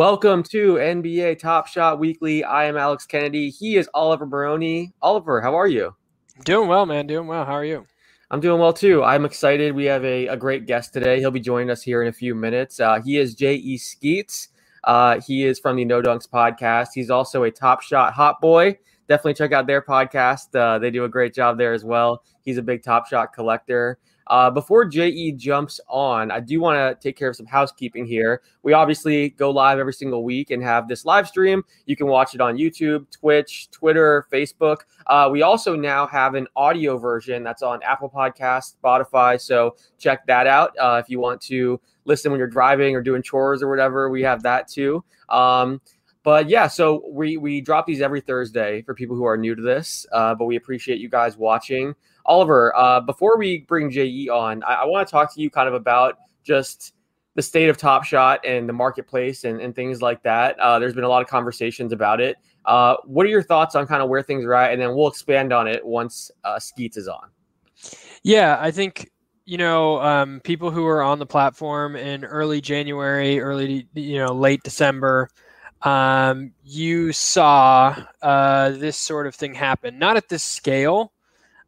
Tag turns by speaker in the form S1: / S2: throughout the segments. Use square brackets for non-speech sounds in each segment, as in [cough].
S1: Welcome to NBA Top Shot Weekly. I am Alex Kennedy. He is Oliver Maroney. Oliver, how are you?
S2: Doing well, man. Doing well. How are you?
S1: I'm doing well too. I'm excited. We have a, a great guest today. He'll be joining us here in a few minutes. Uh, he is J.E. Skeets. Uh, he is from the No Dunks podcast. He's also a Top Shot hot boy. Definitely check out their podcast. Uh, they do a great job there as well. He's a big Top Shot collector. Uh, before JE jumps on, I do want to take care of some housekeeping here. We obviously go live every single week and have this live stream. You can watch it on YouTube, Twitch, Twitter, Facebook. Uh, we also now have an audio version that's on Apple Podcast, Spotify. So check that out uh, if you want to listen when you're driving or doing chores or whatever. We have that too. Um, but yeah, so we we drop these every Thursday for people who are new to this. Uh, but we appreciate you guys watching. Oliver, uh, before we bring JE on, I, I want to talk to you kind of about just the state of Top Shot and the marketplace and, and things like that. Uh, there's been a lot of conversations about it. Uh, what are your thoughts on kind of where things are at? And then we'll expand on it once uh, Skeets is on.
S2: Yeah, I think you know um, people who are on the platform in early January, early you know late December. Um, you saw uh, this sort of thing happen, not at this scale,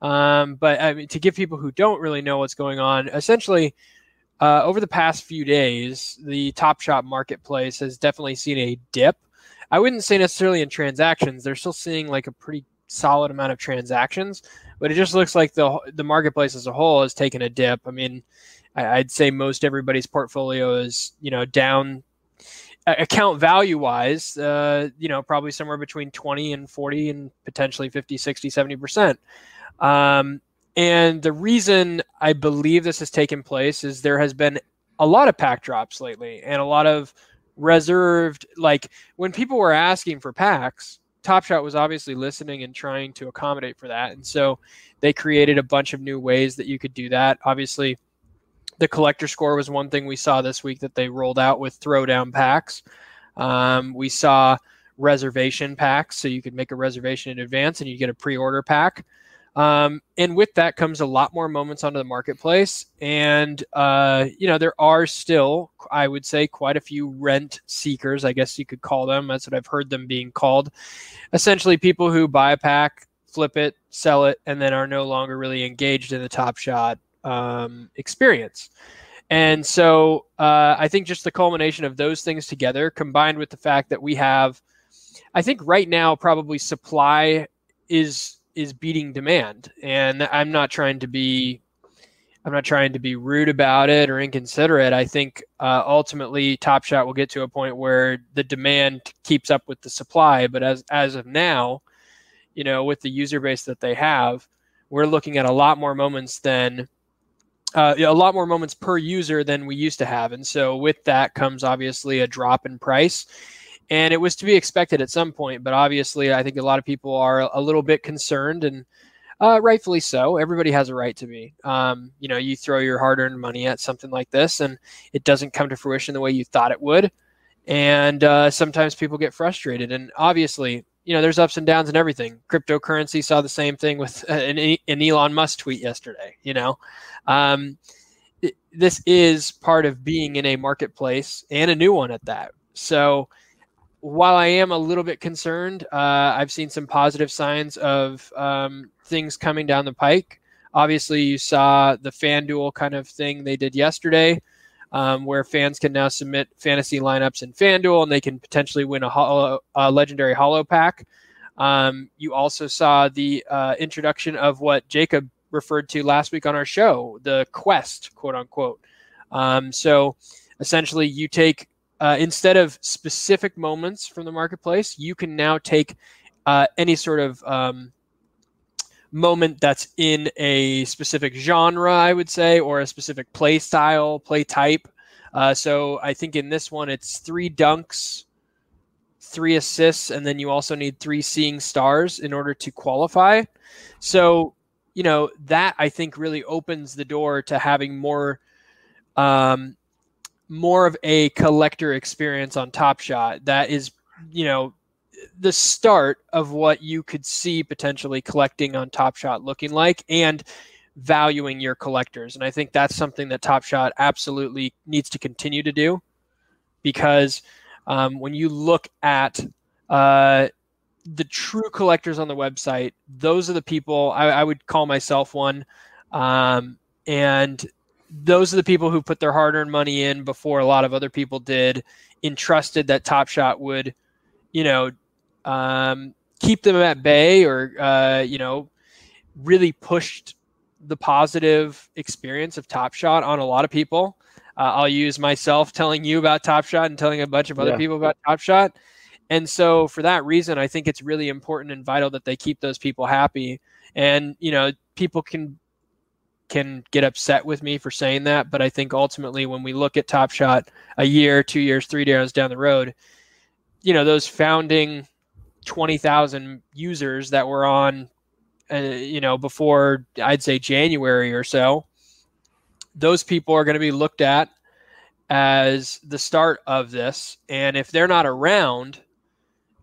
S2: um, but I mean, to give people who don't really know what's going on, essentially, uh, over the past few days, the Top Shot marketplace has definitely seen a dip. I wouldn't say necessarily in transactions; they're still seeing like a pretty solid amount of transactions, but it just looks like the the marketplace as a whole has taken a dip. I mean, I, I'd say most everybody's portfolio is you know down account value wise, uh, you know, probably somewhere between 20 and 40 and potentially 50, 60, 70%. Um, and the reason I believe this has taken place is there has been a lot of pack drops lately and a lot of reserved, like when people were asking for packs, Top Shot was obviously listening and trying to accommodate for that. And so they created a bunch of new ways that you could do that. Obviously, the collector score was one thing we saw this week that they rolled out with throwdown packs. Um, we saw reservation packs, so you could make a reservation in advance and you get a pre-order pack. Um, and with that comes a lot more moments onto the marketplace. And, uh, you know, there are still, I would say, quite a few rent seekers, I guess you could call them. That's what I've heard them being called. Essentially, people who buy a pack, flip it, sell it, and then are no longer really engaged in the Top Shot um, experience. And so uh, I think just the culmination of those things together, combined with the fact that we have, I think right now probably supply is is beating demand, and I'm not trying to be, I'm not trying to be rude about it or inconsiderate. I think uh, ultimately Top Shot will get to a point where the demand keeps up with the supply, but as as of now, you know, with the user base that they have, we're looking at a lot more moments than uh, a lot more moments per user than we used to have. And so with that comes obviously a drop in price. And it was to be expected at some point, but obviously I think a lot of people are a little bit concerned and uh, rightfully so. Everybody has a right to be. Um, you know, you throw your hard-earned money at something like this, and it doesn't come to fruition the way you thought it would. And uh, sometimes people get frustrated. And obviously, you know, there's ups and downs and everything. Cryptocurrency saw the same thing with an, an Elon Musk tweet yesterday. You know, um, it, this is part of being in a marketplace and a new one at that. So while I am a little bit concerned, uh, I've seen some positive signs of um, things coming down the pike. Obviously, you saw the FanDuel kind of thing they did yesterday, um, where fans can now submit fantasy lineups in FanDuel and they can potentially win a, a legendary hollow pack. Um, you also saw the uh, introduction of what Jacob referred to last week on our show, the quest, quote unquote. Um, so essentially, you take uh, instead of specific moments from the marketplace, you can now take uh, any sort of um, moment that's in a specific genre, I would say, or a specific play style, play type. Uh, so I think in this one, it's three dunks, three assists, and then you also need three seeing stars in order to qualify. So, you know, that I think really opens the door to having more. Um, more of a collector experience on Top Shot that is, you know, the start of what you could see potentially collecting on Top Shot looking like and valuing your collectors. And I think that's something that Top Shot absolutely needs to continue to do because um, when you look at uh, the true collectors on the website, those are the people I, I would call myself one. Um, and those are the people who put their hard-earned money in before a lot of other people did, entrusted that Top Shot would, you know, um, keep them at bay or uh, you know, really pushed the positive experience of Top Shot on a lot of people. Uh, I'll use myself telling you about Top Shot and telling a bunch of other yeah. people about Top Shot. And so, for that reason, I think it's really important and vital that they keep those people happy. And you know, people can can get upset with me for saying that, but I think ultimately when we look at Top Shot a year, two years, three years down the road, you know, those founding 20,000 users that were on, uh, you know, before I'd say January or so, those people are going to be looked at as the start of this. And if they're not around,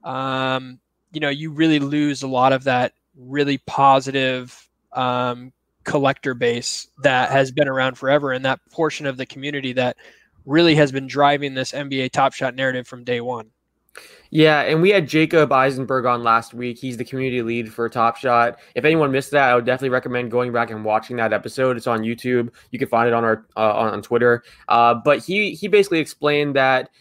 S2: um, you know, you really lose a lot of that really positive um, collector base that has been around forever and that portion of the community that really has been driving this NBA Top Shot narrative from day one.
S1: Yeah, and we had Jacob Eisenberg on last week. He's the community lead for Top Shot. If anyone missed that, I would definitely recommend going back and watching that episode. It's on YouTube. You can find it on our uh, on, Twitter. Uh, but he he basically explained that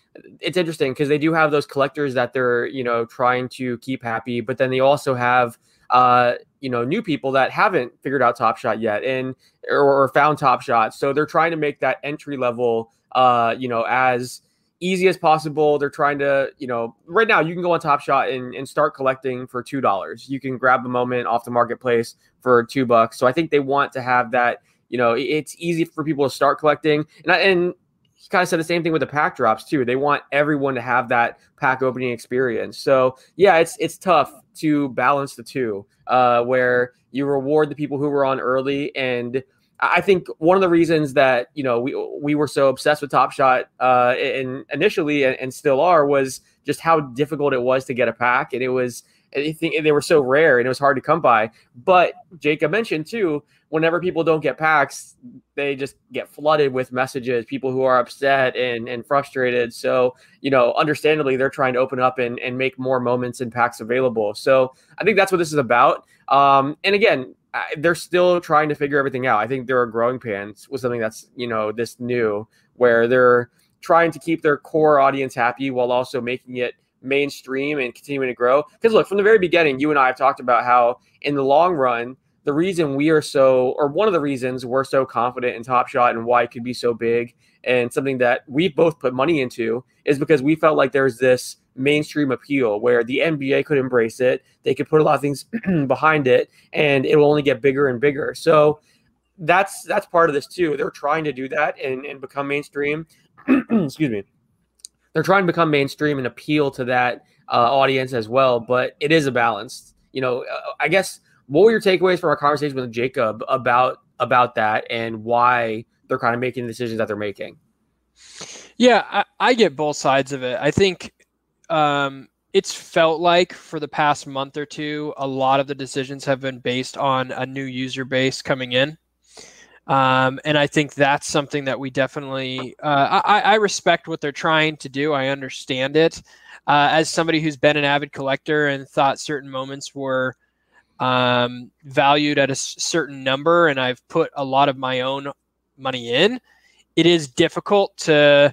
S1: it's interesting because they do have those collectors that they're you know trying to keep happy, but then they also have uh, you know new people that haven't figured out Top Shot yet and or, or found Top Shot. So they're trying to make that entry level, uh, you know, as easy as possible. They're trying to, you know, right now you can go on Top Shot and, and start collecting for two dollars. You can grab a moment off the marketplace for two bucks. So I think they want to have that. You know, it's easy for people to start collecting, and I, and he kind of said the same thing with the pack drops too. They want everyone to have that pack opening experience. So yeah, it's it's tough to balance the two, uh, where you reward the people who were on early and I think one of the reasons that you know we we were so obsessed with Top Shot uh, in, initially and, and, still are was just how difficult it was to get a pack, and it was they were so rare and it was hard to come by. But Jacob mentioned too, whenever people don't get packs, they just get flooded with messages, people who are upset and, and frustrated. So, you know, understandably, they're trying to open up and, and make more moments and packs available. So I think that's what this is about. Um, and again, they're still trying to figure everything out. I think there are growing pains with something that's, you know, this new where they're trying to keep their core audience happy while also making it mainstream and continuing to grow. Because look, from the very beginning, you and I have talked about how in the long run, the reason we are so, or one of the reasons we're so confident in Top Shot and why it could be so big and something that we both put money into is because we felt like there's this mainstream appeal where the NBA could embrace it. They could put a lot of things [clears throat] behind it and it will only get bigger and bigger. So that's that's part of this too. They're trying to do that and, and become mainstream. [clears throat] Excuse me. They're trying to become mainstream and appeal to that uh, audience as well, but it is a balance. You know, uh, I guess what were your takeaways from our conversation with Jacob about about that and why they're kind of making the decisions that they're making?
S2: Yeah, I, I get both sides of it. I think um, it's felt like for the past month or two, a lot of the decisions have been based on a new user base coming in. Um, and I think that's something that we definitely, uh, I, I, respect what they're trying to do. I understand it. Uh, as somebody who's been an avid collector and thought certain moments were um, valued at a certain number, and I've put a lot of my own money in, it is difficult to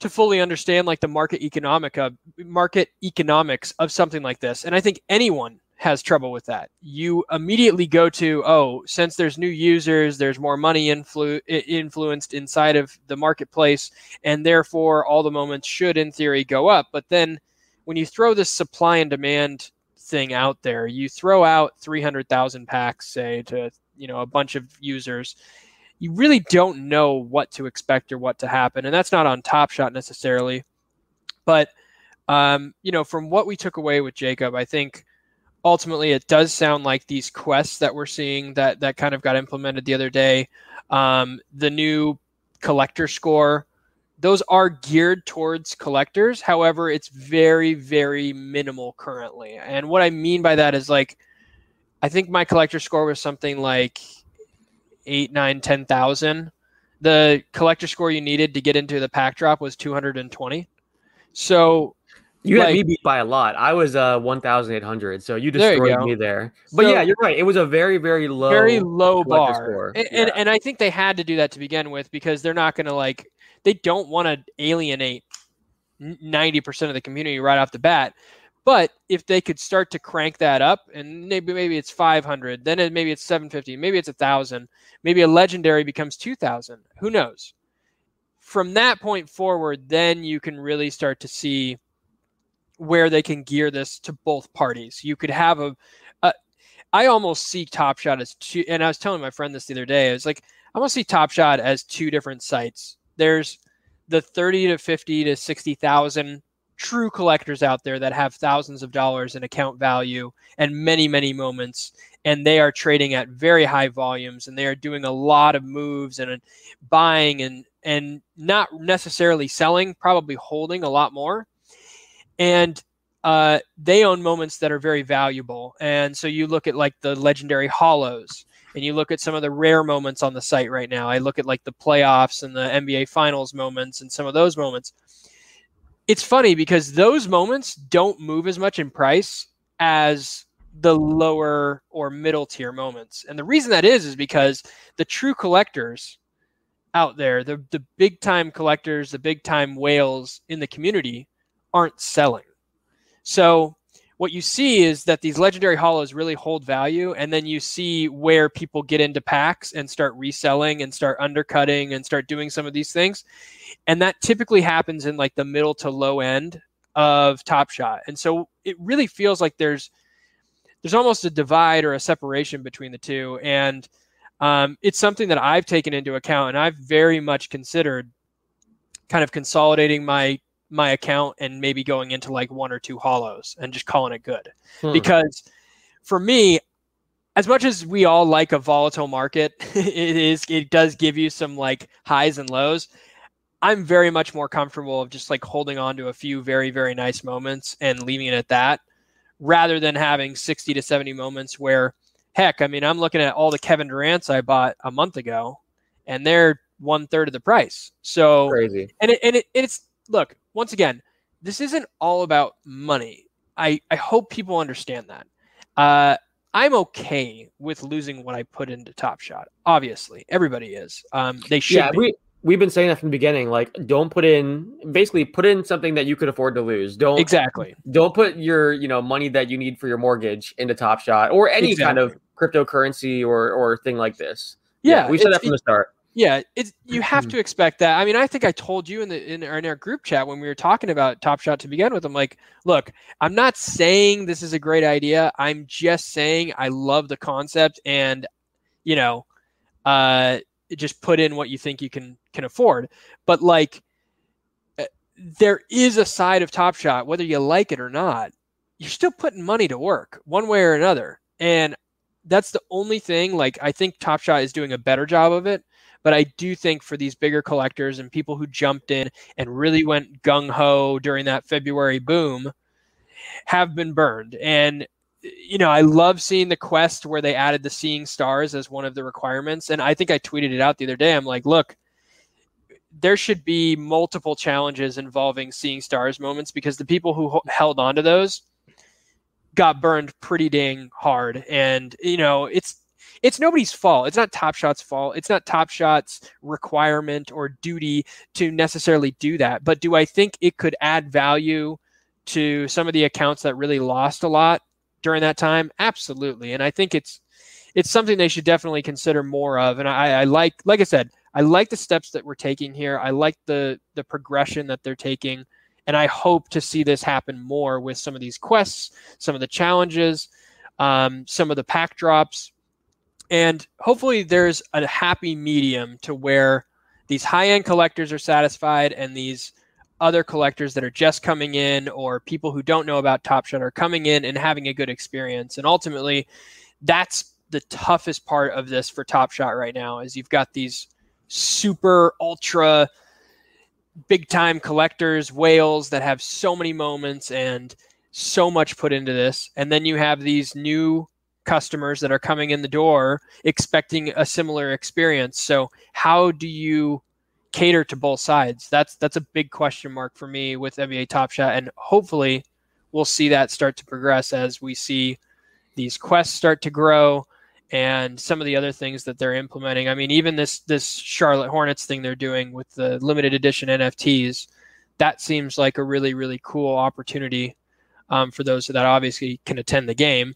S2: to fully understand like the market economic of market economics of something like this. And I think anyone has trouble with that. You immediately go to, oh, since there's new users, there's more money influ- influenced inside of the marketplace, and therefore all the moments should, in theory, go up. But then when you throw this supply and demand thing out there, you throw out 300,000 packs, say, to you know a bunch of users. You really don't know what to expect or what to happen, and that's not on Top Shot necessarily. But um, you know, from what we took away with Jacob, I think ultimately it does sound like these quests that we're seeing that that kind of got implemented the other day um, the new collector score those are geared towards collectors however it's very very minimal currently and what i mean by that is like i think my collector score was something like eight nine ten thousand the collector score you needed to get into the pack drop was 220 so
S1: you like, had me beat by a lot. I was uh 1,800, so you destroyed you me there. But so, yeah, you're right. It was a very, very low,
S2: very low bar, and, yeah. and, and I think they had to do that to begin with because they're not going to like they don't want to alienate 90% of the community right off the bat. But if they could start to crank that up, and maybe maybe it's 500, then it, maybe it's 750, maybe it's a thousand, maybe a legendary becomes 2,000. Who knows? From that point forward, then you can really start to see where they can gear this to both parties. You could have a, a I almost see Top Shot as two, and I was telling my friend this the other day. I was like, I almost see Top Shot as two different sites. There's the 30 to 50 to 60,000 true collectors out there that have thousands of dollars in account value and many, many moments. And they are trading at very high volumes and they are doing a lot of moves and buying and, and not necessarily selling, probably holding a lot more and uh, they own moments that are very valuable. And so you look at like the legendary hollows, and you look at some of the rare moments on the site right now. I look at like the playoffs and the NBA finals moments and some of those moments. It's funny because those moments don't move as much in price as the lower or middle tier moments. And the reason that is is because the true collectors out there, the the big time collectors, the big time whales in the community aren't selling. So what you see is that these legendary hollows really hold value and then you see where people get into packs and start reselling and start undercutting and start doing some of these things. And that typically happens in like the middle to low end of top shot. And so it really feels like there's there's almost a divide or a separation between the two. And um, it's something that i've taken into account and i've very much considered kind of consolidating my my account and maybe going into like one or two hollows and just calling it good. Hmm. Because for me, as much as we all like a volatile market, [laughs] it is it does give you some like highs and lows. I'm very much more comfortable of just like holding on to a few very very nice moments and leaving it at that rather than having 60 to 70 moments where heck, I mean, I'm looking at all the Kevin Durant's I bought a month ago and they're one third of the price. So
S1: crazy.
S2: And it, and it, it's look, once again, this isn't all about money. I, I hope people understand that. Uh, I'm okay with losing what I put into Top Shot. Obviously, everybody is. Um, they should. Yeah,
S1: be. we we've been saying that from the beginning. Like, don't put in basically put in something that you could afford to lose. Don't
S2: exactly.
S1: Don't put your you know money that you need for your mortgage into Top Shot or any exactly. kind of cryptocurrency or or thing like this.
S2: Yeah,
S1: yeah we said that from the start.
S2: Yeah, it's you have to expect that. I mean, I think I told you in the in our, in our group chat when we were talking about Top Shot to begin with. I'm like, look, I'm not saying this is a great idea. I'm just saying I love the concept, and you know, uh, just put in what you think you can can afford. But like, uh, there is a side of Top Shot, whether you like it or not. You're still putting money to work one way or another, and that's the only thing. Like, I think Top Shot is doing a better job of it but I do think for these bigger collectors and people who jumped in and really went gung ho during that February boom have been burned. And you know, I love seeing the quest where they added the seeing stars as one of the requirements. And I think I tweeted it out the other day. I'm like, look, there should be multiple challenges involving seeing stars moments because the people who held on to those got burned pretty dang hard. And, you know, it's, it's nobody's fault. It's not Top Shot's fault. It's not Top Shot's requirement or duty to necessarily do that. But do I think it could add value to some of the accounts that really lost a lot during that time? Absolutely. And I think it's it's something they should definitely consider more of. And I, I like like I said, I like the steps that we're taking here. I like the the progression that they're taking. And I hope to see this happen more with some of these quests, some of the challenges, um, some of the pack drops, and hopefully there's a happy medium to where these high end collectors are satisfied and these other collectors that are just coming in or people who don't know about Top Shot are coming in and having a good experience. And ultimately, that's the toughest part of this for Top Shot right now is you've got these super ultra big time collectors, whales that have so many moments and so much put into this. And then you have these new customers that are coming in the door expecting a similar experience. So how do you cater to both sides? That's that's a big question mark for me with NBA Top Shot, and hopefully we'll see that start to progress as we see these quests start to grow and some of the other things that they're implementing. I mean, even this this Charlotte Hornets thing they're doing with the limited edition NFTs, that seems like a really really cool opportunity um, for those that obviously can attend the game.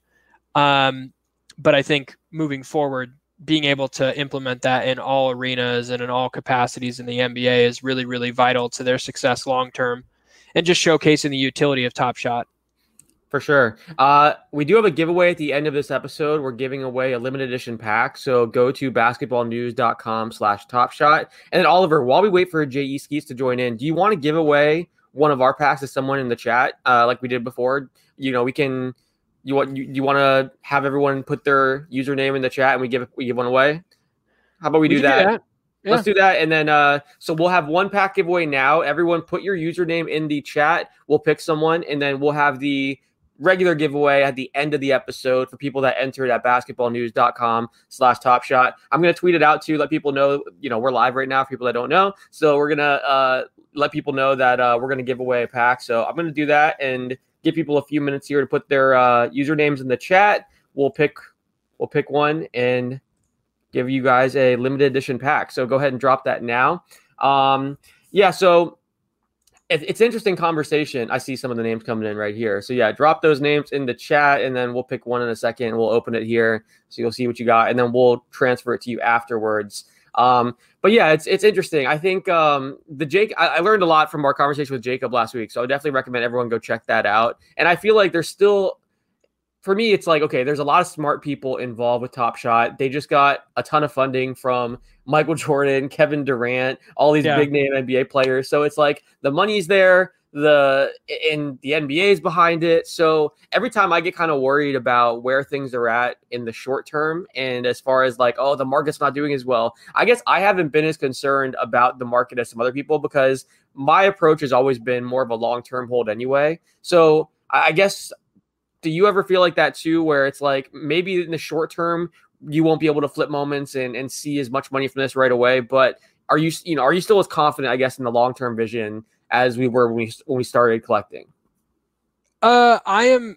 S2: Um, but I think moving forward, being able to implement that in all arenas and in all capacities in the NBA is really, really vital to their success long term and just showcasing the utility of Top Shot.
S1: For sure. Uh, we do have a giveaway at the end of this episode. We're giving away a limited edition pack. So go to basketballnews.com slash top shot. And then Oliver, while we wait for J.E. Skeets to join in, do you want to give away one of our packs to someone in the chat uh, like we did before? You know, we can – you want you, you want to have everyone put their username in the chat and we give we give one away? How about we, we do, that? do that? Yeah. Let's do that. And then uh so we'll have one pack giveaway now. Everyone put your username in the chat. We'll pick someone and then we'll have the regular giveaway at the end of the episode for people that entered at basketballnews.com slash top shot. I'm gonna tweet it out to let people know, you know, we're live right now for people that don't know. So we're gonna uh let people know that uh we're gonna give away a pack. So I'm gonna do that and give people a few minutes here to put their uh, usernames in the chat. We'll pick we'll pick one and give you guys a limited edition pack. So go ahead and drop that now. Um, yeah, so it, it's interesting conversation. I see some of the names coming in right here. So yeah, drop those names in the chat, and then we'll pick one in a second. We'll open it here, so you'll see what you got, and then we'll transfer it to you afterwards. Um, but yeah, it's it's interesting. I think um, the Jake I, I, learned a lot from our conversation with Jacob last week, so I definitely recommend everyone go check that out. And I feel like there's still, for me, it's like okay, there's a lot of smart people involved with Top Shot. They just got a ton of funding from Michael [laughs] Jordan, Kevin Durant, all these yeah. big name NBA players. So it's like the money's there the in the NBA's behind it. So every time I get kind of worried about where things are at in the short term, and as far as like, oh, the market's not doing as well, I guess I haven't been as concerned about the market as some other people because my approach has always been more of a long term hold anyway. So I guess do you ever feel like that too, where it's like maybe in the short term you won't be able to flip moments and, and see as much money from this right away, but are you you know are you still as confident I guess in the long term vision as we were when we when we started collecting?
S2: Uh, I am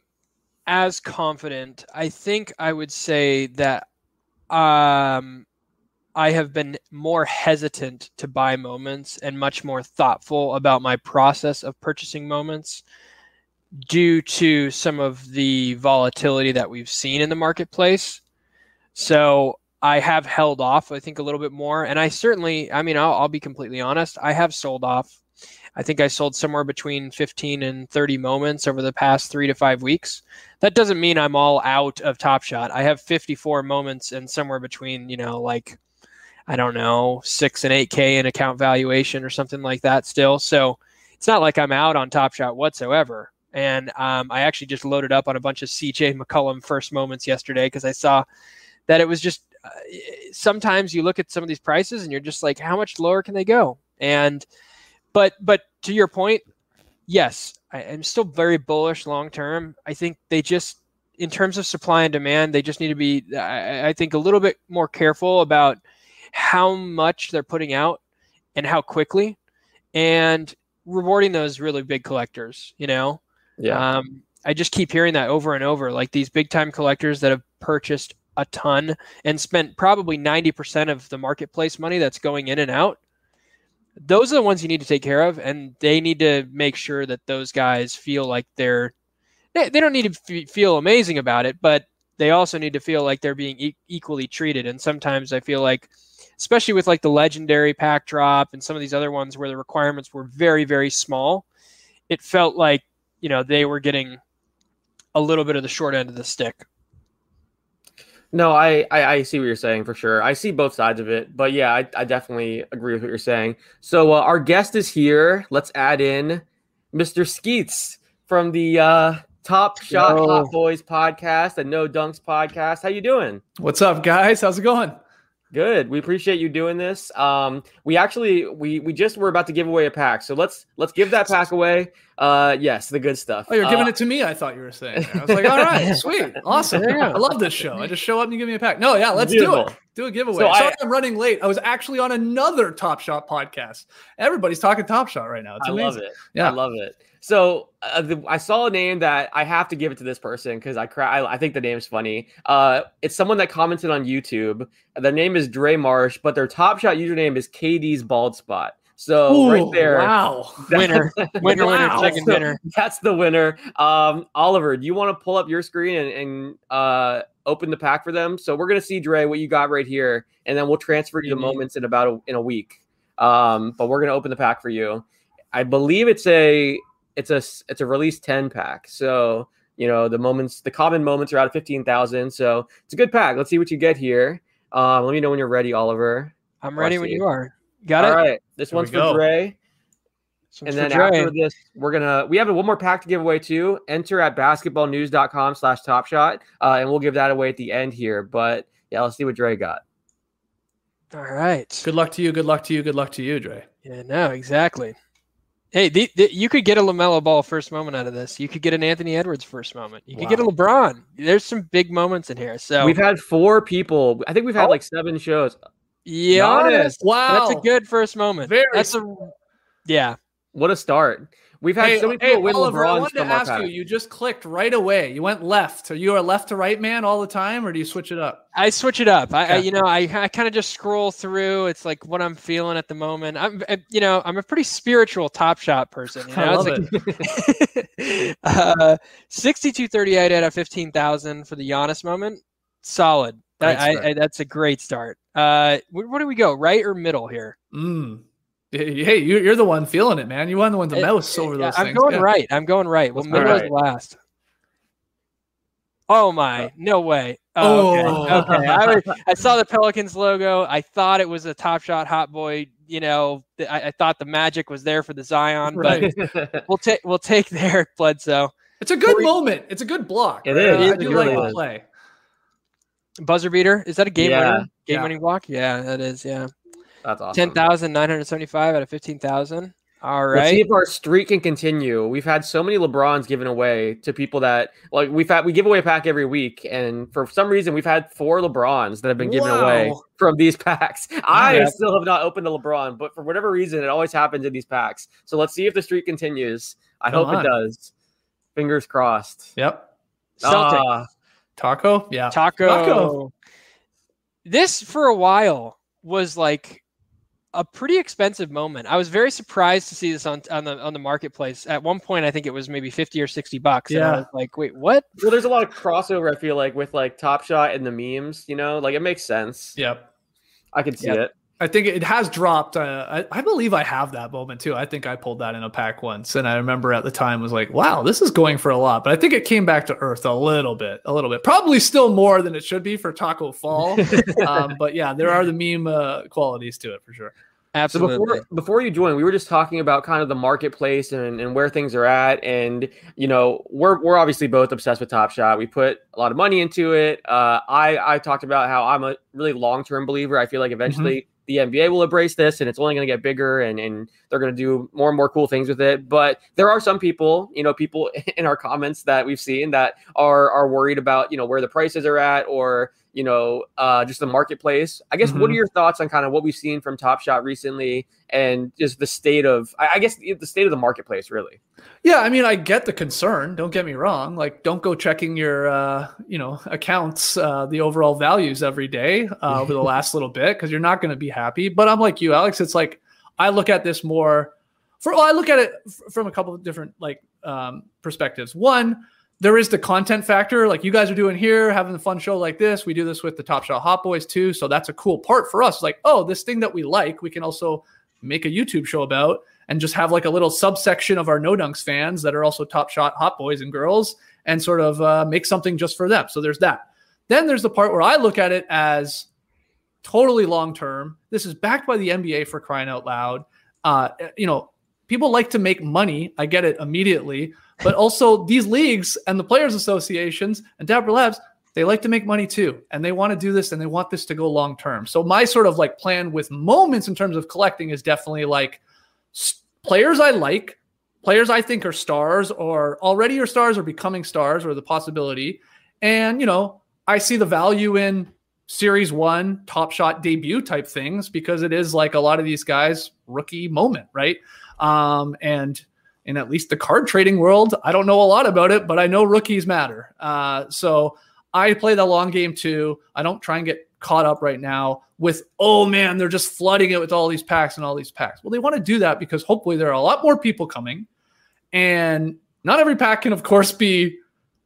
S2: as confident. I think I would say that um, I have been more hesitant to buy moments and much more thoughtful about my process of purchasing moments due to some of the volatility that we've seen in the marketplace. So I have held off, I think, a little bit more. And I certainly, I mean, I'll, I'll be completely honest, I have sold off I think I sold somewhere between 15 and 30 moments over the past three to five weeks. That doesn't mean I'm all out of Top Shot. I have 54 moments and somewhere between, you know, like, I don't know, six and 8K in account valuation or something like that still. So it's not like I'm out on Top Shot whatsoever. And um, I actually just loaded up on a bunch of CJ McCollum first moments yesterday because I saw that it was just uh, sometimes you look at some of these prices and you're just like, how much lower can they go? And but but to your point, yes, I am still very bullish long term. I think they just in terms of supply and demand, they just need to be, I, I think, a little bit more careful about how much they're putting out and how quickly, and rewarding those really big collectors. You know,
S1: Yeah.
S2: um, I just keep hearing that over and over. Like these big time collectors that have purchased a ton and spent probably 90% of the marketplace money that's going in and out. Those are the ones you need to take care of. And they need to make sure that those guys feel like they're, they, they don't need to f- feel amazing about it, but they also need to feel like they're being e- equally treated. And sometimes I feel like, especially with like the legendary pack drop and some of these other ones where the requirements were very, very small, it felt like, you know, they were getting a little bit of the short end of the stick.
S1: No, I, I I see what you're saying for sure. I see both sides of it, but yeah, I, I definitely agree with what you're saying. So uh, our guest is here. Let's add in Mr. Skeets from the uh, Top Shot. Hot Boys podcast and No Dunks podcast. How you doing?
S3: What's up, guys? How's it going?
S1: Good. We appreciate you doing this. Um, we actually we we just were about to give away a pack, so let's let's give that pack away. Uh, yes, the good stuff.
S3: Oh, you're giving
S1: Uh,
S3: it to me. I thought you were saying. I was like, all right, [laughs] sweet, awesome.
S2: There you go.
S3: I love this show. I just show up and you give me a pack. No, yeah, let's do it. Do a giveaway.
S1: So
S3: Sorry, I, am running late. I was actually on another Top Shot podcast. Everybody's talking Top Shot right now. It's
S1: I
S3: amazing.
S1: love it.
S3: Yeah.
S1: I love it. So uh, the, I saw a name that I have to give it to this person because I, cra- I I think the name's funny. Uh, it's someone that commented on YouTube. Their name is Dre Marsh, but their Top Shot username is KD's Bald Spot. So right there,
S3: Wow.
S2: Winner, [laughs] winner, winner,
S3: Wow.
S2: second
S1: So
S2: winner.
S1: That's the winner. Um, Oliver, do you want to pull up your screen and, and uh, open the pack for them? So we're gonna see Dre what you got right here, and then we'll transfer you the
S2: Mhm.
S1: moments in about a, in a week. Um, but we're gonna open the pack for you. I believe it's a it's a it's a release ten pack. So you know the moments, the common moments are out of fifteen thousand. So it's a good pack. Let's see what you get here. Um, let me know when you're ready, Oliver.
S2: I'm ready when
S1: see.
S2: you are. Got
S1: All
S2: it.
S1: all right this
S3: Here
S1: one's for
S3: go.
S1: Dre.
S2: This
S1: And then
S2: for Dre.
S1: after this, we're gonna we have one more pack to give away too. Enter at basketballnews.com slash top shot. Uh, and we'll give that away at the end here. But yeah, let's see what Dre got.
S2: All right.
S3: Good luck to you. Good luck to you. Good luck to you, Dre.
S2: Yeah, no, exactly. Hey, the, the, you could get a Lamelo Ball first moment out of this. You could get an Anthony Edwards first moment. You could get a LeBron. There's some big moments in here. So
S1: We've had four people. I think we've had
S2: Oh.
S1: like seven shows.
S2: Giannis.
S3: Wow.
S2: That's a good first moment.
S3: Very
S2: That's a yeah.
S1: What a start. We've had
S3: Hey,
S1: so many
S3: hey,
S1: win
S3: Oliver, I wanted to ask
S1: pack.
S3: you. You just clicked right away. You went left. Are you a left to right man all the time, or do you switch it up?
S2: I switch it up. I, I you know, I, I kind of just scroll through. It's like what I'm feeling at the moment. I'm, I- you know, I'm a pretty spiritual top shot person. You know,
S3: I love
S2: It's like, [laughs] uh, 62.38 out of 15,000 for the Giannis moment. Solid. That, I, I, that's a great start. Uh, where, where do we go? Right or middle here?
S3: Mm. Hey, hey, you- you're the one feeling it, man. You won the one the
S2: Uh,
S3: mouse over
S2: Yeah,
S3: those
S2: I'm
S3: things.
S2: going
S3: Yeah.
S2: right. I'm going right. Well,
S1: Let's
S2: middle
S1: right.
S2: last. Oh my! No way. Oh, okay.
S3: Oh.
S2: okay. I, was- I saw the Pelicans logo. I thought it was a Top Shot Hot Boy. You know, I, I thought the magic was there for the Zion,
S3: Right.
S2: but [laughs] we'll take we'll take there, [laughs] Bledsoe.
S3: It's a good
S2: Three-
S3: moment. It's a good block.
S1: It is.
S3: right?
S1: is.
S3: I do
S1: really
S3: like the play.
S2: Buzzer beater. Is that a game
S1: Yeah.
S2: winner? Game
S3: Yeah.
S2: winning block? Yeah, that is. Yeah,
S1: That's awesome.
S2: ten thousand nine hundred seventy-five out of fifteen thousand. All
S1: Let's see if our streak can continue. We've had so many LeBrons given away to people that like we've had we give away a pack every week, and for some reason we've had four LeBrons that have been given away [laughs] from these packs. I
S2: Yeah.
S1: still have not opened a LeBron, but for whatever reason, it always happens in these packs. So let's see if the streak continues. I
S3: Come
S1: hope
S3: on.
S1: it does. Fingers crossed.
S3: Yep.
S2: Celtic.
S1: Ah,
S3: Taco. Yeah.
S2: Taco.
S3: Taco.
S2: This for a while was like a pretty expensive moment. I was very surprised to see this on on the on the marketplace. At one point, I think it was maybe fifty or sixty bucks. And I
S3: Yeah.
S2: was like, wait, what?
S1: well, there's a lot of crossover. I feel like with like Top Shot and the memes. You know, like it makes sense.
S3: Yep.
S1: I can see
S2: Yep.
S1: it.
S3: I think it has dropped. Uh, I, I believe I have that moment too. I think I pulled that in a pack once, and I remember at the time was like, "Wow, this is going for a lot." But I think it came back to earth a little bit, a little bit. Probably still more than it should be for Taco Fall. [laughs] um, but yeah, there are the meme uh, qualities to it for sure.
S2: Absolutely.
S1: So before before you joined, we were just talking about kind of the marketplace and, and where things are at, and you know we're we're obviously both obsessed with Top Shot. We put a lot of money into it. Uh, I I talked about how I'm a really long term believer. I feel like eventually the NBA will embrace this and it's only going to get bigger and, and they're going to do more and more cool things with it. But there are some people, you know, people [laughs] in our comments that we've seen that are are worried about, you know, where the prices are at or you know, uh, just the marketplace. I guess mm-hmm. what are mm-hmm. your thoughts on kind of what we've seen from Top Shot recently and just the state of, I guess, the state of the marketplace, really?
S3: Yeah, I mean, I get the concern. Don't get me wrong. Like, don't go checking your, uh, you know, accounts, uh, the overall values every day uh, over the [laughs] last little bit because you're not going to be happy. But I'm like you, Alex. It's like I look at this more. For well, I look at it from a couple of different like um, perspectives. One, there is the content factor, like you guys are doing here, having a fun show like this. We do this with the Top Shot Hot Boys too, so that's a cool part for us. Like, oh, this thing that we like, we can also make a YouTube show about and just have like a little subsection of our No Dunks fans that are also Top Shot Hot Boys and girls, and sort of uh, make something just for them. So there's that. Then there's the part where I look at it as totally long term. This is backed by the NBA for crying out loud. Uh, you know, people like to make money. I get it immediately but also these leagues and the players associations and Dapper Labs, they like to make money too. And they want to do this and they want this to go long term. So my sort of like plan with moments in terms of collecting is definitely like players I like, players I think are stars or already are stars or becoming stars or the possibility. And, you know, I see the value in series one top shot debut type things because it is like a lot of these guys rookie moment, right? Um, and in at least the card trading world. I don't know a lot about it, but I know rookies matter. Uh, so I play the long game too. I don't try and get caught up right now with, oh man, they're just flooding it with all these packs and all these packs. Well, they want to do that because hopefully there are a lot more people coming. And not every pack can, of course, be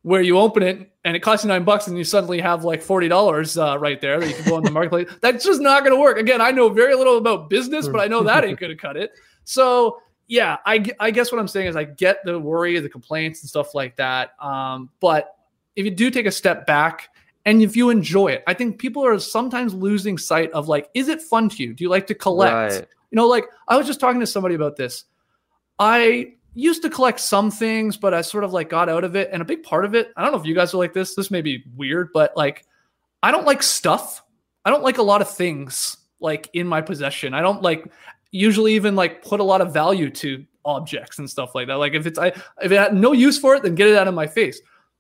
S3: where you open it and it costs you nine bucks and you suddenly have like $40 uh, right there that you can go on the marketplace. [laughs] That's just not going to work. Again, I know very little about business, but I know that ain't going to cut it. So yeah, I, I guess what I'm saying is I get the worry, the complaints, and stuff like that. Um, but if you do take a step back and if you enjoy it, I think people are sometimes losing sight of like, is it fun to you? Do you like to collect? Right. You know, like I was just talking to somebody about this. I used to collect some things, but I sort of like got out of it. And a big part of it, I don't know if you guys are like this. This may be weird, but like, I don't like stuff. I don't like a lot of things like in my possession. I don't like usually even like put a lot of value to objects and stuff like that. Like if it's I if it had no use for it, then get it out of my face.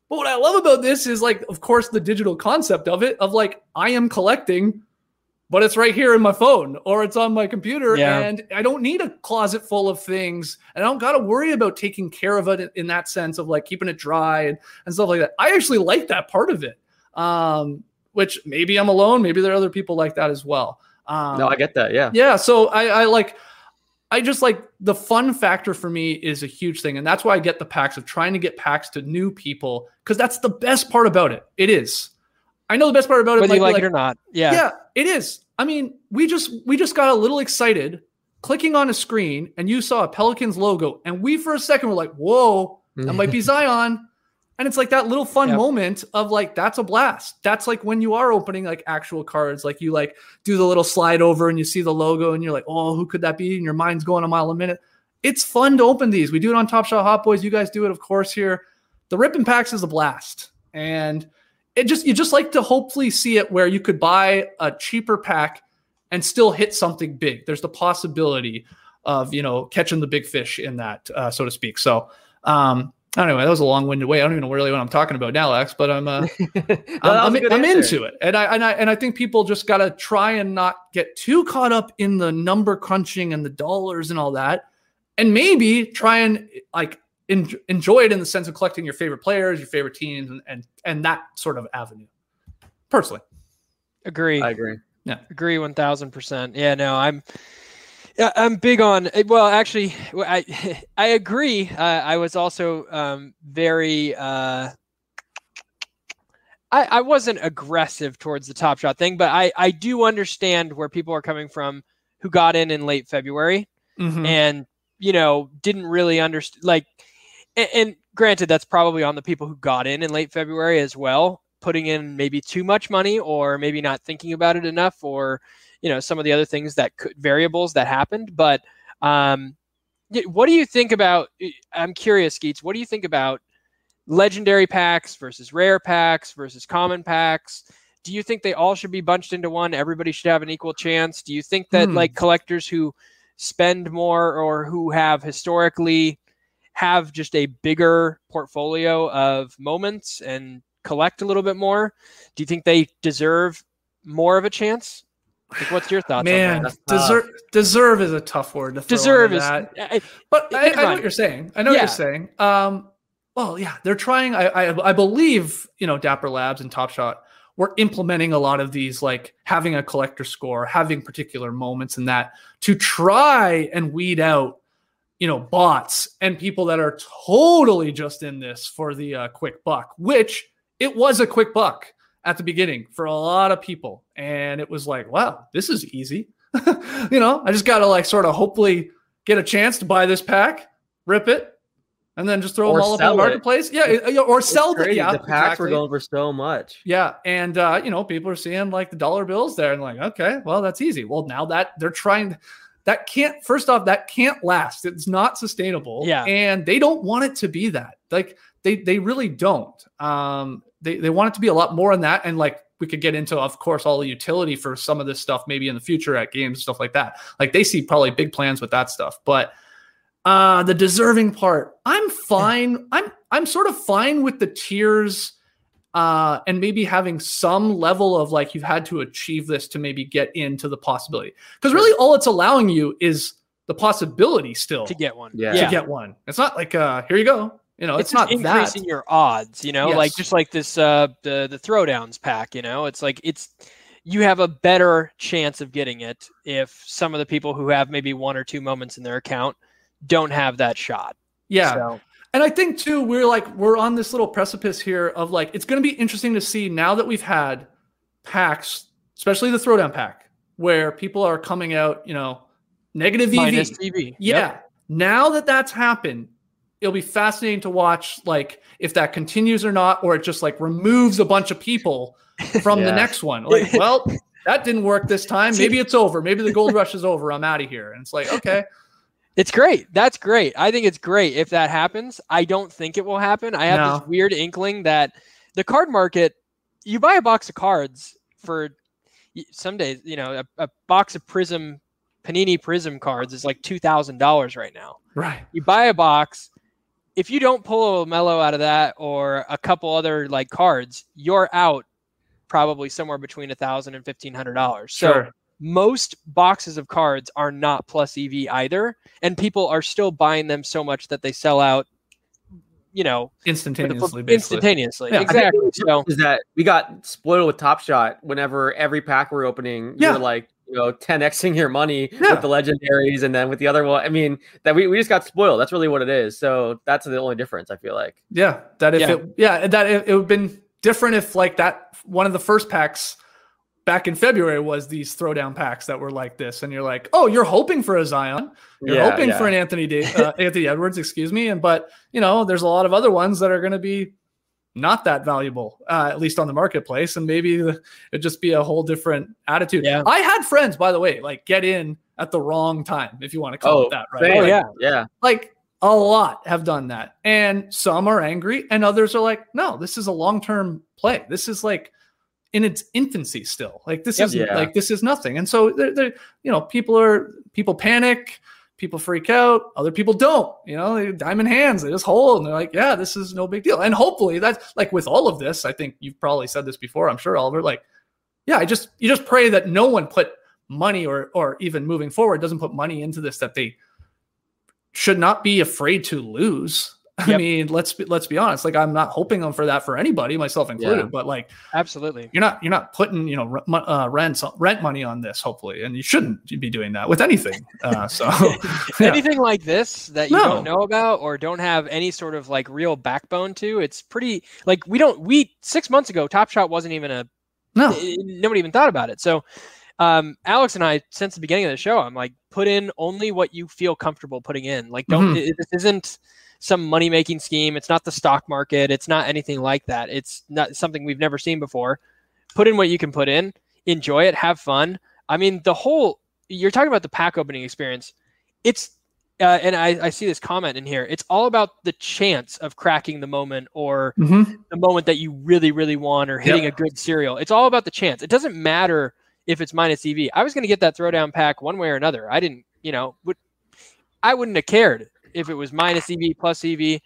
S3: But what I love about this is like, of course, the digital concept of it, of like I am collecting, but it's right here in my phone or it's on my computer, yeah. and I don't need a closet full of things, and I don't got to worry about taking care of it in that sense of like keeping it dry and, and stuff like that. I actually like that part of it. Um, which maybe I'm alone, maybe there are other people like that as well.
S1: Um, no, I get that. Yeah.
S3: Yeah. So I, I like, I just like the fun factor for me is a huge thing. And that's why I get the packs of trying to get packs to new people because that's the best part about it. It is. I know the best part about it.
S2: Whether you like, like it or not. Yeah.
S3: Yeah, it is. I mean, we just we just got a little excited clicking on a screen and you saw a Pelicans logo. And we for a second were like, whoa, that might be [laughs] Zion. And it's like that little fun yep. moment of like that's a blast. That's like when you are opening like actual cards, like you like do the little slide over and you see the logo and you're like, oh, who could that be? And your mind's going a mile a minute. It's fun to open these. We do it on Top Shot Hot Boys. You guys do it, of course, here. The ripping packs is a blast. And it just you just like to hopefully see it where you could buy a cheaper pack and still hit something big. There's the possibility of you know catching the big fish in that, uh, so to speak. So um, Anyway, that was a long-winded way. I don't even know really what I'm talking about now, Lex, but I'm uh, [laughs] I'm, I'm, I'm into it, and I and I and I think people just got to try and not get too caught up in the number crunching and the dollars and all that, and maybe try and like en- enjoy it in the sense of collecting your favorite players, your favorite teams, and and and that sort of avenue. Personally,
S2: agree.
S1: I agree.
S3: Yeah,
S2: agree one thousand percent. Yeah, no, I'm yeah, I'm big on. Eh, well, actually, I [laughs] I agree. Uh, I was also um, very. Uh, I I wasn't aggressive towards the Top Shot thing, but I I do understand where people are coming from who got in in late February mm-hmm. and you know didn't really understand like. And, and granted, that's probably on the people who got in in late February as well, putting in maybe too much money or maybe not thinking about it enough or you know some of the other things that could variables that happened. But um, what do you think about? I'm curious, Skeets. What do you think about legendary packs versus rare packs versus common packs? do you think they all should be bunched into one? Everybody should have an equal chance. Do you think that
S3: Hmm.
S2: like collectors who spend more or who have historically have just a bigger portfolio of moments and collect a little bit more, do you think they deserve more of a chance? Like, what's your thoughts
S3: Man,
S2: on that?
S3: Deserve deserve is a tough word to throw
S2: Deserve is,
S3: that.
S2: I-
S3: But I, I know what you're saying. I know what you're saying. Um, well, yeah, they're trying. I, I I believe you know Dapper Labs and Top Shot were implementing a lot of these, like having a collector score, having particular moments, and that to try and weed out you know bots and people that are totally just in this for the uh, quick buck, which it was a quick buck at the beginning for a lot of people, and it was like, wow, this is easy. [laughs] you know, I just got to like sort of hopefully get a chance to buy this pack, rip it, and then just throw
S1: Or
S3: them all up in the
S1: sell it.
S3: marketplace. Yeah, or sell
S1: It's
S3: the yeah,
S1: the packs were going for so much.
S3: Yeah, and uh, you know, people are seeing like the dollar bills there, and like, okay, well, that's easy. Well, now that they're trying, that can't. First off, that can't last. It's not sustainable.
S2: Yeah.
S3: and they don't want it to be that. Like they they really don't. Um, they they want it to be a lot more on that, and like we could get into, of course, all the utility for some of this stuff maybe in the future at games and stuff like that. Like they see probably big plans with that stuff, but. Uh, the deserving part, I'm fine. I'm I'm sort of fine with the tiers uh, and maybe having some level of like you've had to achieve this to maybe get into the possibility. Because really, all it's allowing you is the possibility still
S2: to get one.
S1: Yeah.
S3: to get one. It's not like uh, here you go. You know, it's,
S2: it's,
S3: not
S2: just
S3: that.
S2: increasing your odds, you know, like just like this uh the the throwdowns pack, you know, it's like it's you have a better chance of getting it if some of the people who have maybe one or two moments in their account don't have that shot.
S3: Yeah,
S2: So,
S3: And I think too, we're like we're on this little precipice here of like it's going to be interesting to see now that we've had packs, especially the throwdown pack, where people are coming out, you know, negative EV.
S2: minus EV.
S3: Yeah.
S2: Yep.
S3: Now that that's happened, it'll be fascinating to watch, like if that continues or not, or it just like removes a bunch of people [laughs] from the next one. Like, well, that didn't work this time. [laughs] Maybe it's over. Maybe the gold rush is over. I'm out of here. And it's like, okay, [laughs]
S2: It's great. That's great. I think it's great if that happens. I don't think it will happen. I have
S3: No.
S2: this weird inkling that the card market, you buy a box of cards for some days, you know, a, a box of Prism, Panini Prism cards is like $2,000 right now.
S3: right.
S2: You buy a box. If you don't pull a Melo out of that or a couple other like cards, you're out probably somewhere between a thousand and fifteen hundred dollars. So
S3: Sure.
S2: most boxes of cards are not plus EV either, and people are still buying them so much that they sell out. You know,
S3: Instantaneously, basically.
S2: instantaneously.
S3: Yeah,
S2: exactly. So
S1: is that we got spoiled with Top Shot whenever every pack we're opening,
S3: Yeah.
S1: you're like, you know, 10xing your money
S3: Yeah.
S1: with the legendaries and then with the other one. I mean, that we, we just got spoiled. That's really what it is. So that's the only difference, I feel like.
S3: Yeah, that if
S2: Yeah.
S3: it yeah that it, it would have been different if like that one of the first packs back in February was these throwdown packs that were like this, and you're like, oh, you're hoping for a Zion, you're
S1: Yeah,
S3: hoping
S1: yeah.
S3: for an Anthony da- uh, Anthony Edwards, excuse me, and but you know there's a lot of other ones that are going to be not that valuable, uh, at least on the marketplace, and maybe it'd just be a whole different attitude.
S2: Yeah.
S3: I had friends, by the way, like get in at the wrong time, if you want to call
S1: Oh,
S3: it that, right?
S1: same.
S2: Oh, yeah.
S1: Yeah.
S3: like a lot have done that and some are angry and others are like no this is a long-term play this is like in its infancy still like this
S2: Yep.
S3: is
S1: Yeah.
S3: like this is nothing and so they're, they're, you know people are people panic people freak out other people don't you know diamond hands they just hold and they're like yeah this is no big deal and hopefully that's like with all of this i think you've probably said this before i'm sure oliver like yeah i just you just pray that no one put money or or even moving forward doesn't put money into this that they should not be afraid to lose. [laughs] I
S2: Yep.
S3: mean, let's be, let's be honest. Like, I'm not hoping them for that for anybody, myself included.
S1: Yeah.
S3: But like,
S2: absolutely.
S3: you're not you're not putting you know uh, rent rent money on this, hopefully, and you shouldn't be doing that with anything. Uh, [laughs] so, [laughs] yeah.
S2: anything like this that you
S3: No.
S2: don't know about or don't have any sort of like real backbone to it's pretty like we don't we six months ago top shot wasn't even a
S3: no,
S2: nobody even thought about it so um alex and i since the beginning of the show i'm like put in only what you feel comfortable putting in like don't
S3: Mhm.
S2: it, this isn't some money making scheme it's not the stock market it's not anything like that it's not something we've never seen before put in what you can put in enjoy it have fun i mean the whole you're talking about the pack opening experience it's uh, and I, I see this comment in here. It's all about the chance of cracking the moment or
S3: Mhm.
S2: the moment that you really, really want or hitting
S3: Yep.
S2: a good serial. It's all about the chance. It doesn't matter if it's minus EV. I was going to get that throwdown pack one way or another. I didn't, you know, would I wouldn't have cared if it was minus EV plus EV.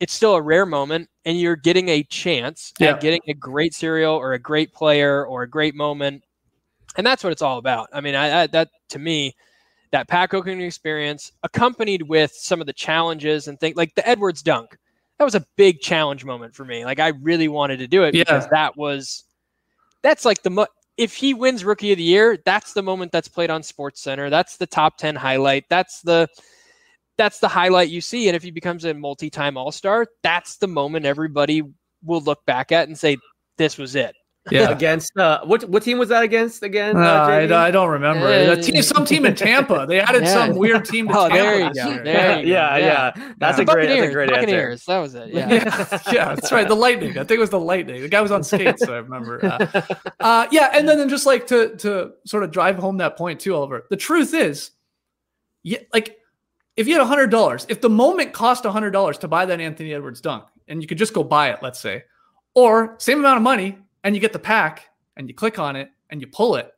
S2: It's still a rare moment, and you're getting a chance
S3: Yeah.
S2: at getting a great serial or a great player or a great moment, and that's what it's all about. I mean, I, I that to me, that pack opening experience accompanied with some of the challenges and things like the Edwards dunk. That was a big challenge moment for me. Like I really wanted to do it
S3: Yeah.
S2: because that was that's like the mo- if he wins rookie of the year, that's the moment that's played on SportsCenter. That's the top 10 highlight. That's the that's the highlight you see and if he becomes a multi-time all-star, that's the moment everybody will look back at and say this was it.
S3: Yeah. [laughs]
S1: Against uh, what what team was that against again?
S3: Uh,
S1: Uh,
S3: I, I don't remember.
S2: Uh,
S3: team, some team in Tampa. They added
S2: Yeah.
S3: some weird team to [laughs]
S2: Oh,
S3: Tampa.
S2: there you go. There you go.
S1: yeah, yeah,
S2: Yeah.
S1: That's
S3: Yeah.
S1: a great, that's a
S2: Buccaneers,
S1: great answer.
S2: That was it. Yeah. [laughs]
S3: Yeah, yeah, that's right. The lightning. I think it was the lightning. The guy was on skates. I remember. Uh, uh, yeah, and then, then just like to to sort of drive home that point too, Oliver. The truth is, yeah, like if you had hundred dollars, if the moment cost hundred dollars to buy that Anthony Edwards dunk, and you could just go buy it, let's say, or same amount of money, and you get the pack, and you click on it, and you pull it.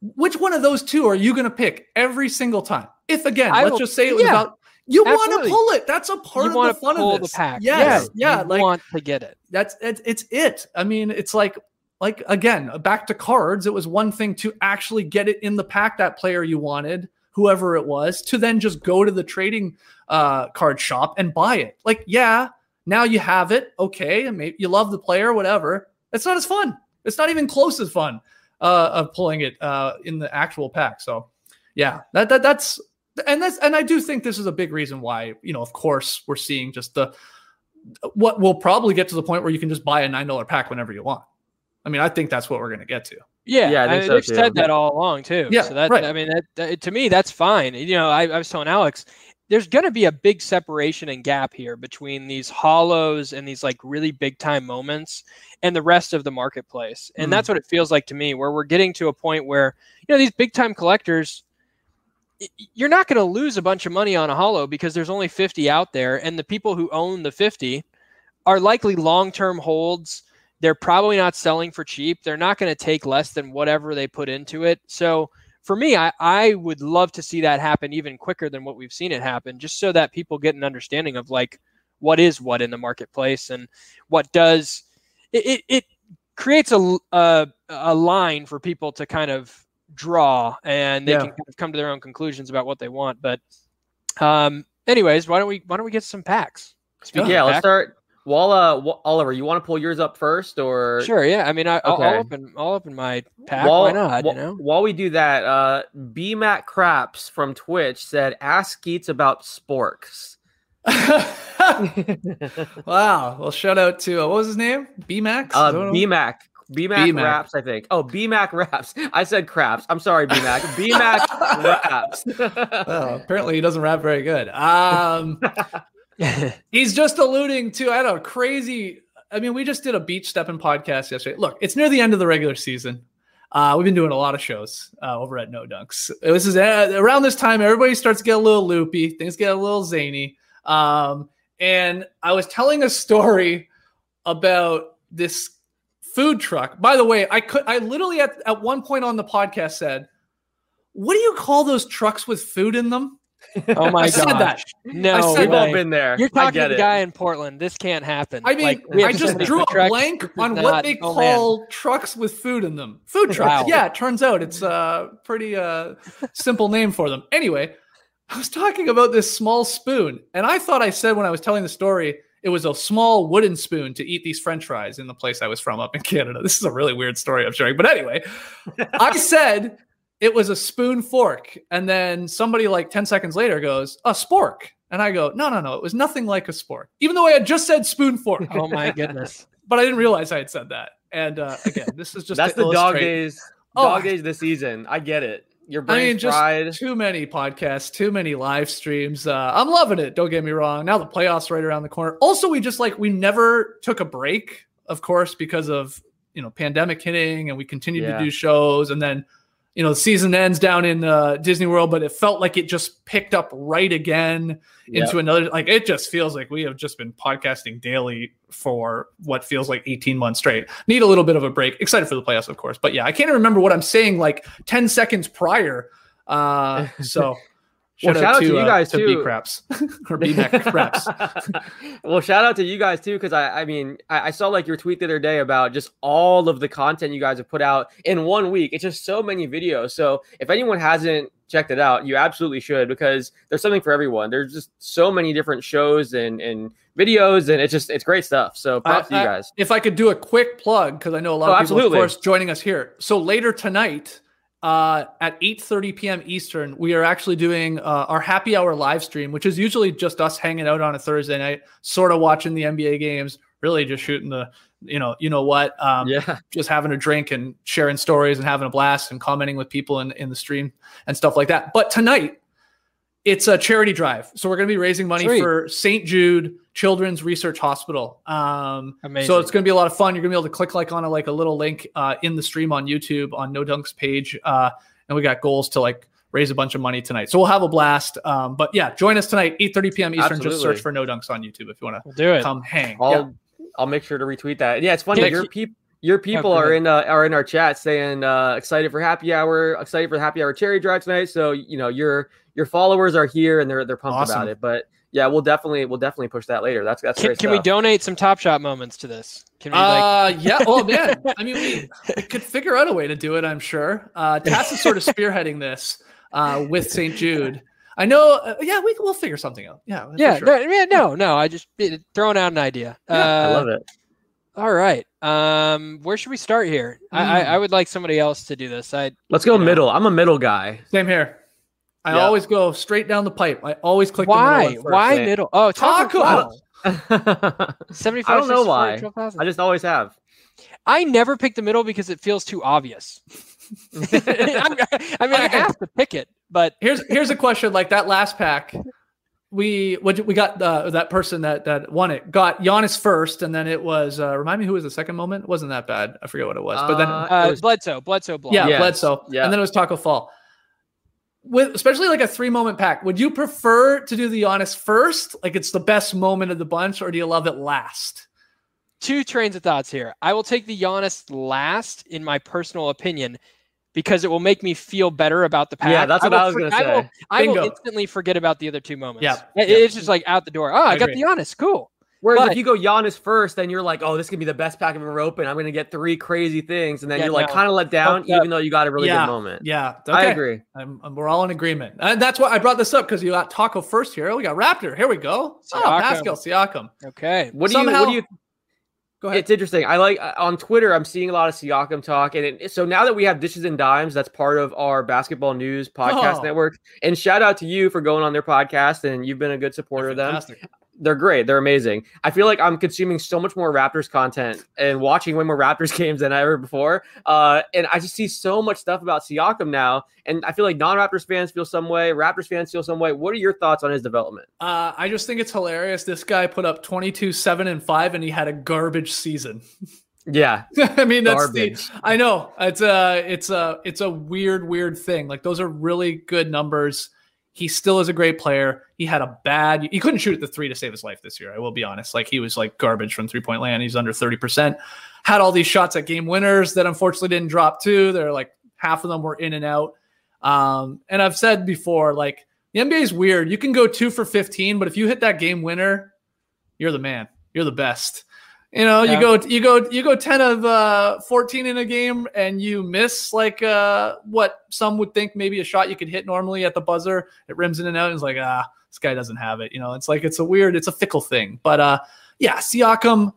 S3: Which one of those two are you going to pick every single time? If again,
S2: I
S3: let's
S2: will-
S3: just say it was
S2: yeah,
S3: about you want to pull it. That's a part
S2: you
S3: of the fun
S2: pull
S3: of
S2: the
S3: this.
S2: pack.
S3: Yes, yeah,
S2: you
S3: like
S2: want to get it.
S3: that's it's, it's it. I mean, it's like like again, back to cards. It was one thing to actually get it in the pack that player you wanted, whoever it was, to then just go to the trading uh, card shop and buy it. Like, yeah, now you have it. Okay, and maybe you love the player, whatever. It's not as fun. It's not even close as fun uh, of pulling it uh, in the actual pack. So, yeah, that, that that's and that's and I do think this is a big reason why you know, of course, we're seeing just the what will probably get to the point where you can just buy a nine dollar pack whenever you want. I mean, I think that's what we're going to get to.
S2: Yeah,
S1: Yeah, I
S2: I
S1: think
S2: mean,
S1: so,
S2: they've
S1: too.
S2: said that all along too.
S3: Yeah,
S2: so that
S3: right.
S2: I mean, that, that- to me, that's fine. You know, I, I was telling Alex, there's going to be a big separation and gap here between these hollows and these like really big time moments and the rest of the marketplace, and
S3: Mm.
S2: that's what it feels like to me. Where we're getting to a point where you know these big time collectors. You're not going to lose a bunch of money on a hollow because there's only 50 out there, and the people who own the 50 are likely long term holds they're probably not selling for cheap. They're not going to take less than whatever they put into it. So for me, I, I would love to see that happen even quicker than what we've seen it happen, just so that people get an understanding of like what is what in the marketplace and what does it, it, it creates a, a, a line for people to kind of draw and they
S3: Yeah.
S2: can kind of come to their own conclusions about what they want. But um, anyways, why don't we, why don't we get some packs? Speaking
S1: yeah, let's
S2: packs-
S1: start. Well, uh, Wa- Oliver, you want to pull yours up first, or
S2: Sure. Yeah. I mean, I, I'll,
S1: Okay.
S2: I'll open. I'll open my pack.
S1: While,
S2: Why not?
S1: wh-
S2: you know.
S1: while we do that, uh, B BMAC Craps from Twitch said, "Ask Skeets about sporks." [laughs]
S3: wow. Well, shout out to uh, what was his name? B Max.
S1: Uh, BMAC. BMAC
S3: BMAC.
S1: Raps, I think. Oh, BMAC Raps. I said craps. I'm sorry, BMAC. [laughs] BMAC Raps.
S3: Well, apparently he doesn't rap very good. Um, [laughs] [laughs] he's just alluding to I had a crazy. I mean, we just did a beach stepping podcast yesterday. Look, it's near the end of the regular season. Uh, we've been doing a lot of shows uh, over at No Dunks. This is uh, around this time. Everybody starts to get a little loopy. Things get a little zany. Um, and I was telling a story about this food truck. By the way, I could I literally at, at one point on the podcast said, "What do you call those trucks with food in them?" [laughs]
S2: oh my
S3: I said
S2: god.
S3: that.
S2: No.
S3: I said
S1: We've all been there.
S2: You're
S1: I
S2: talking
S1: get
S2: to the guy in Portland. This can't happen.
S3: I mean,
S2: Like,
S3: I just drew a
S2: trucks.
S3: blank on
S2: not-
S3: what they
S2: oh, man.
S3: call trucks with food in them. Food trucks.
S2: Wow.
S3: Yeah, it turns out it's a pretty uh, simple name for them. Anyway, I was talking about this small spoon, and I thought I said when I was telling the story, it was a small wooden spoon to eat these french fries in the place I was from up in Canada. This is a really weird story I'm sharing. But anyway, I said it was a spoon fork. And then somebody like 10 seconds later goes, a spork. And I go, no, no, no, it was nothing like a spork. Even though I had just said spoon fork.
S2: Oh my goodness. [laughs]
S3: but I didn't realize I had said that. And uh, again, this is just
S1: That's
S3: to
S1: the dog days.
S3: Oh,
S1: Dog
S3: I-
S1: days this season. I get it. Your
S3: I mean, just
S1: fried.
S3: too many podcasts, too many live streams. Uh, I'm loving it. Don't get me wrong. Now the playoffs right around the corner. Also, we just like we never took a break, of course, because of you know pandemic hitting, and we continued
S1: Yeah.
S3: to do shows, and then you know, the season ends down in uh, Disney World, but it felt like it just picked up right again into another. Like it just feels like we have just been podcasting daily for what feels like 18 months straight. Need a little bit of a break. Excited for the playoffs, of course, but yeah, I can't even remember what I'm saying like 10 seconds prior. Uh, [laughs] so.
S1: Well, shout out to you
S3: uh,
S1: guys,
S3: to
S1: too.
S3: B craps [laughs] or B neck [laughs] craps.
S1: well, shout out to you guys too, because I, I mean, I, I saw like your tweet the other day about just all of the content you guys have put out in one week. It's just so many videos. So if anyone hasn't checked it out, you absolutely should because there's something for everyone. There's just so many different shows and and videos, and it's just it's great stuff. So props to you
S3: I-
S1: guys.
S3: If I could do a quick plug, because I know a lot
S1: Oh,
S3: of people,
S1: absolutely.
S3: of course, joining us here. So later tonight, uh, at 8:30 p.m. Eastern, we are actually doing uh, our happy hour live stream, which is usually just us hanging out on a Thursday night, sort of watching the NBA games, really just shooting the, you know, you know what, um,
S1: yeah,
S3: just having a drink and sharing stories and having a blast and commenting with people in, in the stream and stuff like that. But tonight, it's a charity drive. So we're going to be raising money
S2: Sweet.
S3: for St. Jude Children's Research Hospital. Um,
S2: Amazing.
S3: so it's going to be a lot of fun. You're going to be able to click like on a, like a little link uh, in the stream on YouTube on No Dunks page. Uh, and we got goals to like raise a bunch of money tonight. So we'll have a blast. Um, but yeah, join us tonight, 8.30 p.m. Eastern. Just search for No Dunks on YouTube if you want
S2: We'll do it.
S3: come hang.
S1: I'll
S3: Yeah.
S1: I'll make sure to retweet that. Yeah, it's funny.
S2: Yeah,
S1: your
S2: keep-
S1: people your people
S2: go
S1: are in uh, are in our chat saying uh, excited for happy hour, excited for the happy hour cherry drive tonight. So you know your your followers are here and they're they're pumped
S3: Awesome.
S1: about it. But yeah, we'll definitely we'll definitely push that later. That's that's
S2: Can,
S1: great
S2: can we donate some Top Shot moments to this? Can we like?
S3: Uh, yeah. Oh [laughs] man. I mean, we, we could figure out a way to do it. I'm sure. Uh, Tas is sort of [laughs] spearheading this uh, with St. Jude. I know. Uh, yeah, we we'll figure something out. Yeah.
S2: yeah,
S3: sure.
S2: no, yeah, no, no. I just it, throwing out an idea.
S3: Yeah,
S1: I
S2: Uh,
S1: love it.
S2: All right. Um, where should we start here? I, I,
S3: Mm.
S2: I would like somebody else to do this. I
S1: Let's go
S2: you know.
S1: middle. I'm a middle guy.
S3: Same here. I
S1: Yeah.
S3: always go straight down the pipe. I always click.
S2: why
S3: The middle one first.
S2: why
S1: man.
S2: middle? Oh,
S3: Tacko
S2: Tacko. [laughs]
S1: I don't know why. I just always have.
S2: I never pick the middle because it feels too obvious. [laughs] I'm- mean, I have to pick it, but
S3: Here's here's a question. Like that last pack, we what we got uh, that person that that won it got Giannis first, and then it was uh, remind me who was the second moment. It wasn't that bad. I forget what it was, but then
S1: Uh,
S2: uh,
S1: it was-
S2: Bledsoe, Bledsoe, block.
S3: Yeah,
S1: Yes.
S3: Bledsoe.
S1: Yeah.
S3: And then it was Tacko Fall. With especially like a three moment pack, would you prefer to do the Giannis first? Like it's the best moment of the bunch, or do you love it last?
S2: two trains of thoughts here. I will take the Giannis last, in my personal opinion, because it will make me feel better about the pack.
S1: Yeah, that's what
S2: will
S1: I was
S2: for-
S1: gonna
S2: I will,
S1: say.
S2: I will instantly forget about the other two moments.
S3: Yeah,
S2: It-
S3: yeah.
S2: it's just like out the door. Oh, I,
S3: I
S2: got
S3: agree.
S2: the Giannis. Cool.
S1: Whereas
S2: But-
S1: if you go Giannis first, then you're like, oh, this could be the best pack I've ever opened. I'm gonna get three crazy things, and then
S2: Yeah,
S1: you're like
S2: no.
S1: kind of let down,
S2: Fucked up.
S1: even though you got a really
S3: yeah,
S1: good moment.
S3: Yeah,
S1: I agree.
S3: I'm, I'm- we're all in agreement, and that's why I brought this up because you got Tacko first here. We got Raptor. Here we go. Oh, Pascal Siakam.
S2: Okay.
S1: What do you? What do you?
S3: Go ahead.
S1: It's interesting. I like uh, on Twitter. I'm seeing a lot of Siakam talk, and it, so now that we have dishes and dimes, that's part of our basketball news podcast
S3: Oh.
S1: network. And shout out to you for going on their podcast, and you've been a good supporter of them. They're great. They're amazing. I feel like I'm consuming so much more Raptors content and watching way more Raptors [laughs] games than ever before. Uh, and I just see so much stuff about Siakam now, and I feel like non-Raptors fans feel some way, Raptors fans feel some way. What are your thoughts on his development?
S3: Uh, I just think it's hilarious. This guy put up 22, 7, and 5, and he had a garbage season.
S1: Yeah, [laughs]
S3: I mean, that's
S1: Garbage.
S3: the. I know it's a, it's a, it's a weird, weird thing. Like those are really good numbers. He still is a great player. He had a bad. He couldn't shoot at the three to save his life this year. I will be honest. Like he was like garbage from three point land. He's under thirty percent. Had all these shots at game winners that unfortunately didn't drop too. They're like half of them were in and out. Um, and I've said before, like the NBA is weird. You can go two for fifteen, but if you hit that game winner, you're the man. You're the best. You know,
S2: Yeah.
S3: you go you go you go 10 of uh 14 in a game and you miss like uh what some would think maybe a shot you could hit normally at the buzzer. It rims in and out and it's like, ah, this guy doesn't have it. You know, it's like it's a weird, it's a fickle thing. But uh yeah, Siakam,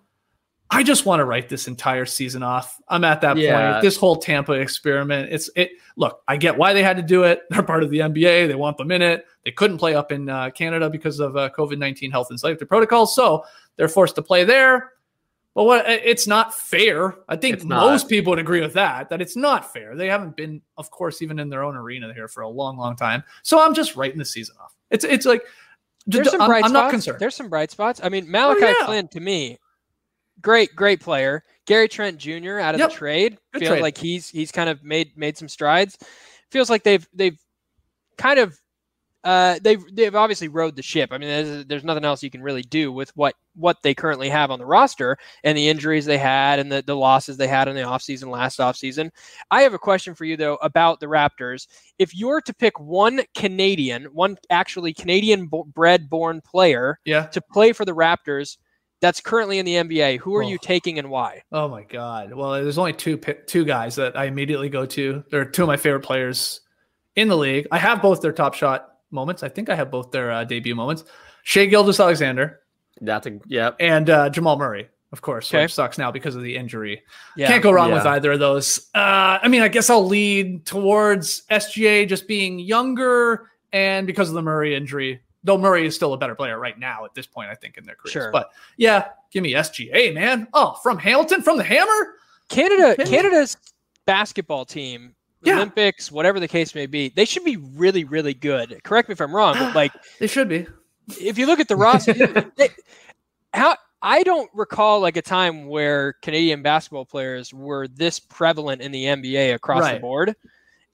S3: I just want to write this entire season off. I'm at that
S1: Yeah.
S3: point. This whole Tampa experiment. It's it. Look, I get why they had to do it. [laughs] They're part of the NBA. They want them in it. They couldn't play up in uh, Canada because of uh, COVID nineteen health and safety protocols, so they're forced to play there. But what? It's not fair. I think
S1: It's not.
S3: most people would agree with that. That it's not fair. They haven't been, of course, even in their own arena here for a long, long time. So I'm just writing the season off. It's it's like
S2: There's some
S3: I'm,
S2: bright
S3: I'm
S2: spots.
S3: not concerned.
S2: There's some bright spots. I mean, oh, Malachi
S3: yeah.
S2: Flynn to me great, great player. Gary Trent Jr. out of
S3: Yep.
S2: the trade.
S3: Good
S2: Feel
S3: trade.
S2: like he's he's kind of made made some strides. Feels like they've they've kind of uh, they've they've obviously rode the ship. I mean, there's, there's nothing else you can really do with what what they currently have on the roster and the injuries they had and the, the losses they had in the offseason last offseason. I have a question for you though about the Raptors. If you're to pick one Canadian, one actually Canadian bred born player
S3: Yeah.
S2: to play for the Raptors that's currently in the NBA, who are you
S3: Oh.
S2: taking and why?
S3: Oh my god. Well, there's only two two guys that I immediately go to. They're two of my favorite players in the league. I have both their top shot moments. I think I have both their uh, debut moments. Shai Gilgeous-Alexander
S1: That's a yep.
S3: and uh, Jamal Murray, of course,
S2: Okay.
S3: which sucks now because of the injury.
S2: Yeah.
S3: Can't go wrong with either of those. Uh, I mean, I guess I'll lead towards SGA just being younger and because of the Murray injury. Though Murray is still a better player right now at this point, I think in their careers.
S2: Sure.
S3: But yeah, give me SGA, man. Oh, from Hamilton, from the Hammer.
S2: Canada, Canada's basketball team,
S3: Yeah.
S2: Olympics, whatever the case may be, they should be really, really good. Correct me if I'm wrong, but like [laughs]
S3: They should be.
S2: if you look at the roster, [laughs] they, how I don't recall like a time where Canadian basketball players were this prevalent in the NBA across the board.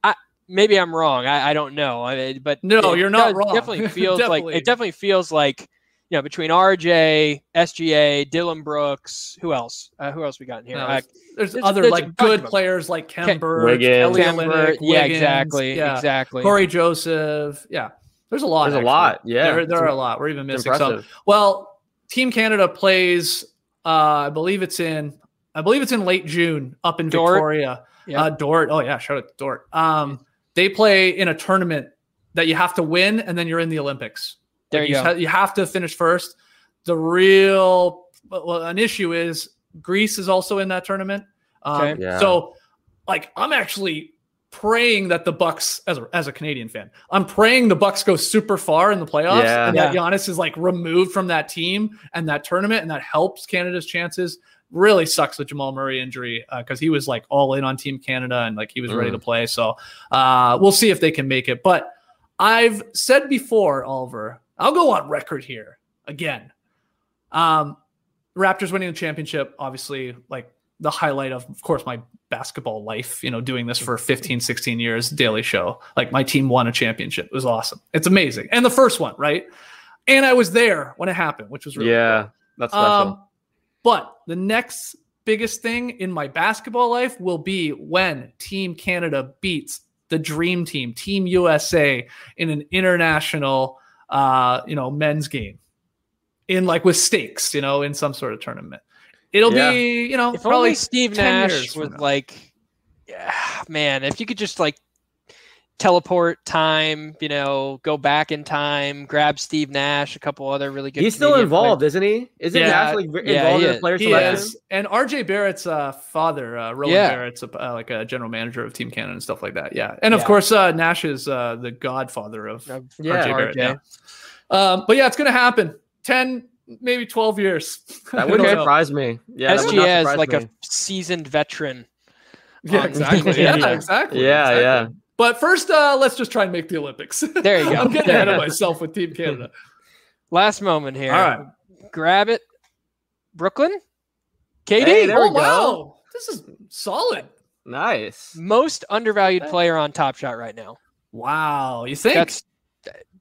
S2: I maybe I'm wrong. I, I don't know. I, but
S3: No, you're not
S2: does-
S3: wrong.
S2: Definitely [laughs] feels like it definitely feels like you know between RJ, SGA, Dillon Brooks, who else? Uh, who else we got in here?
S3: No,
S2: Uh,
S3: there's, there's
S2: there's-
S3: other
S2: there's
S3: like good players like Ken
S2: Ken-
S1: Wiggins.
S3: Kelly
S2: yeah, exactly,
S3: yeah.
S2: exactly.
S3: Cory Joseph. Yeah, there's a lot.
S1: There's a lot, yeah.
S3: there, there are a lot. We're even missing some. Well, Team Canada plays. Uh, I believe it's in. I believe it's in late June up in
S2: Dort.
S3: Victoria.
S2: Yeah.
S3: Uh, Dort. Oh yeah, shout out to Dort. Um, they play in a tournament that you have to win, and then you're in the Olympics.
S2: There
S3: Like,
S2: you
S3: just
S2: go.
S3: ha- you have to finish first. The real well, an issue is Greece is also in that tournament. Um,
S2: Okay.
S1: Yeah.
S3: So, like, I'm actually praying that the Bucks, as a, as a Canadian fan, I'm praying the Bucks go super far in the playoffs,
S1: Yeah.
S3: and that Giannis is like removed from that team and that tournament, and that helps Canada's chances. Really sucks the Jamal Murray injury because he was like all in on Team Canada and like he was ready
S1: Mm.
S3: to play. So uh, we'll see if they can make it. But I've said before, Oliver, I'll go on record here again. Um, Raptors winning the championship, obviously, like the highlight of, of course, my basketball life, you know, doing this for 15, 16 years, daily show. Like my team won a championship. It was awesome. It's amazing. And the first one, right? And I was there when it happened, which was really
S1: yeah,
S3: cool.
S1: that's special.
S3: Um, but the next biggest thing in my basketball life will be when Team Canada beats the dream team, Team USA, in an international, uh, you know, men's game, in like with stakes, you know, in some sort of tournament. It'll
S1: Yeah.
S3: be, you know,
S2: If
S3: probably
S2: only Steve Nash
S3: years
S2: was like, yeah, man, if you could just like teleport time, you know, go back in time, grab Steve Nash, a couple other really good.
S1: He's still involved,
S2: players.
S1: isn't he? Isn't
S3: Yeah,
S1: he actually
S2: yeah,
S1: involved
S2: he
S1: in
S2: is.
S1: the player
S3: He
S1: selection?
S3: is. And RJ Barrett's uh, father, uh, Rowan
S2: Yeah.
S3: Barrett's a, uh, like a general manager of Team Canada and stuff like that. Yeah. And of
S2: Yeah.
S3: course, uh, Nash is uh, the godfather of
S2: Of
S1: Yeah,
S3: RJ Barrett.
S2: RJ.
S3: Yeah. Um, but yeah, it's going to happen. 10, maybe 12 years.
S1: That [laughs] wouldn't
S3: don't
S1: surprise me. Yeah, that would
S2: SGA is like
S1: me.
S2: a seasoned veteran.
S3: Yeah,
S2: Um,
S3: exactly. [laughs]
S2: yeah.
S3: Yeah, exactly.
S1: Yeah,
S3: exactly.
S1: yeah.
S3: But first, uh, let's just try and make the Olympics. [laughs]
S2: There you go.
S3: I'm getting ahead of myself with Team Canada. [laughs]
S2: Last moment here.
S3: All right.
S2: Grab it. Brooklyn? KD?
S1: Hey, there
S3: oh,
S1: we go.
S3: wow. This is solid.
S1: Nice.
S2: Most undervalued player on Top Shot right now.
S3: Wow. You think?
S2: That's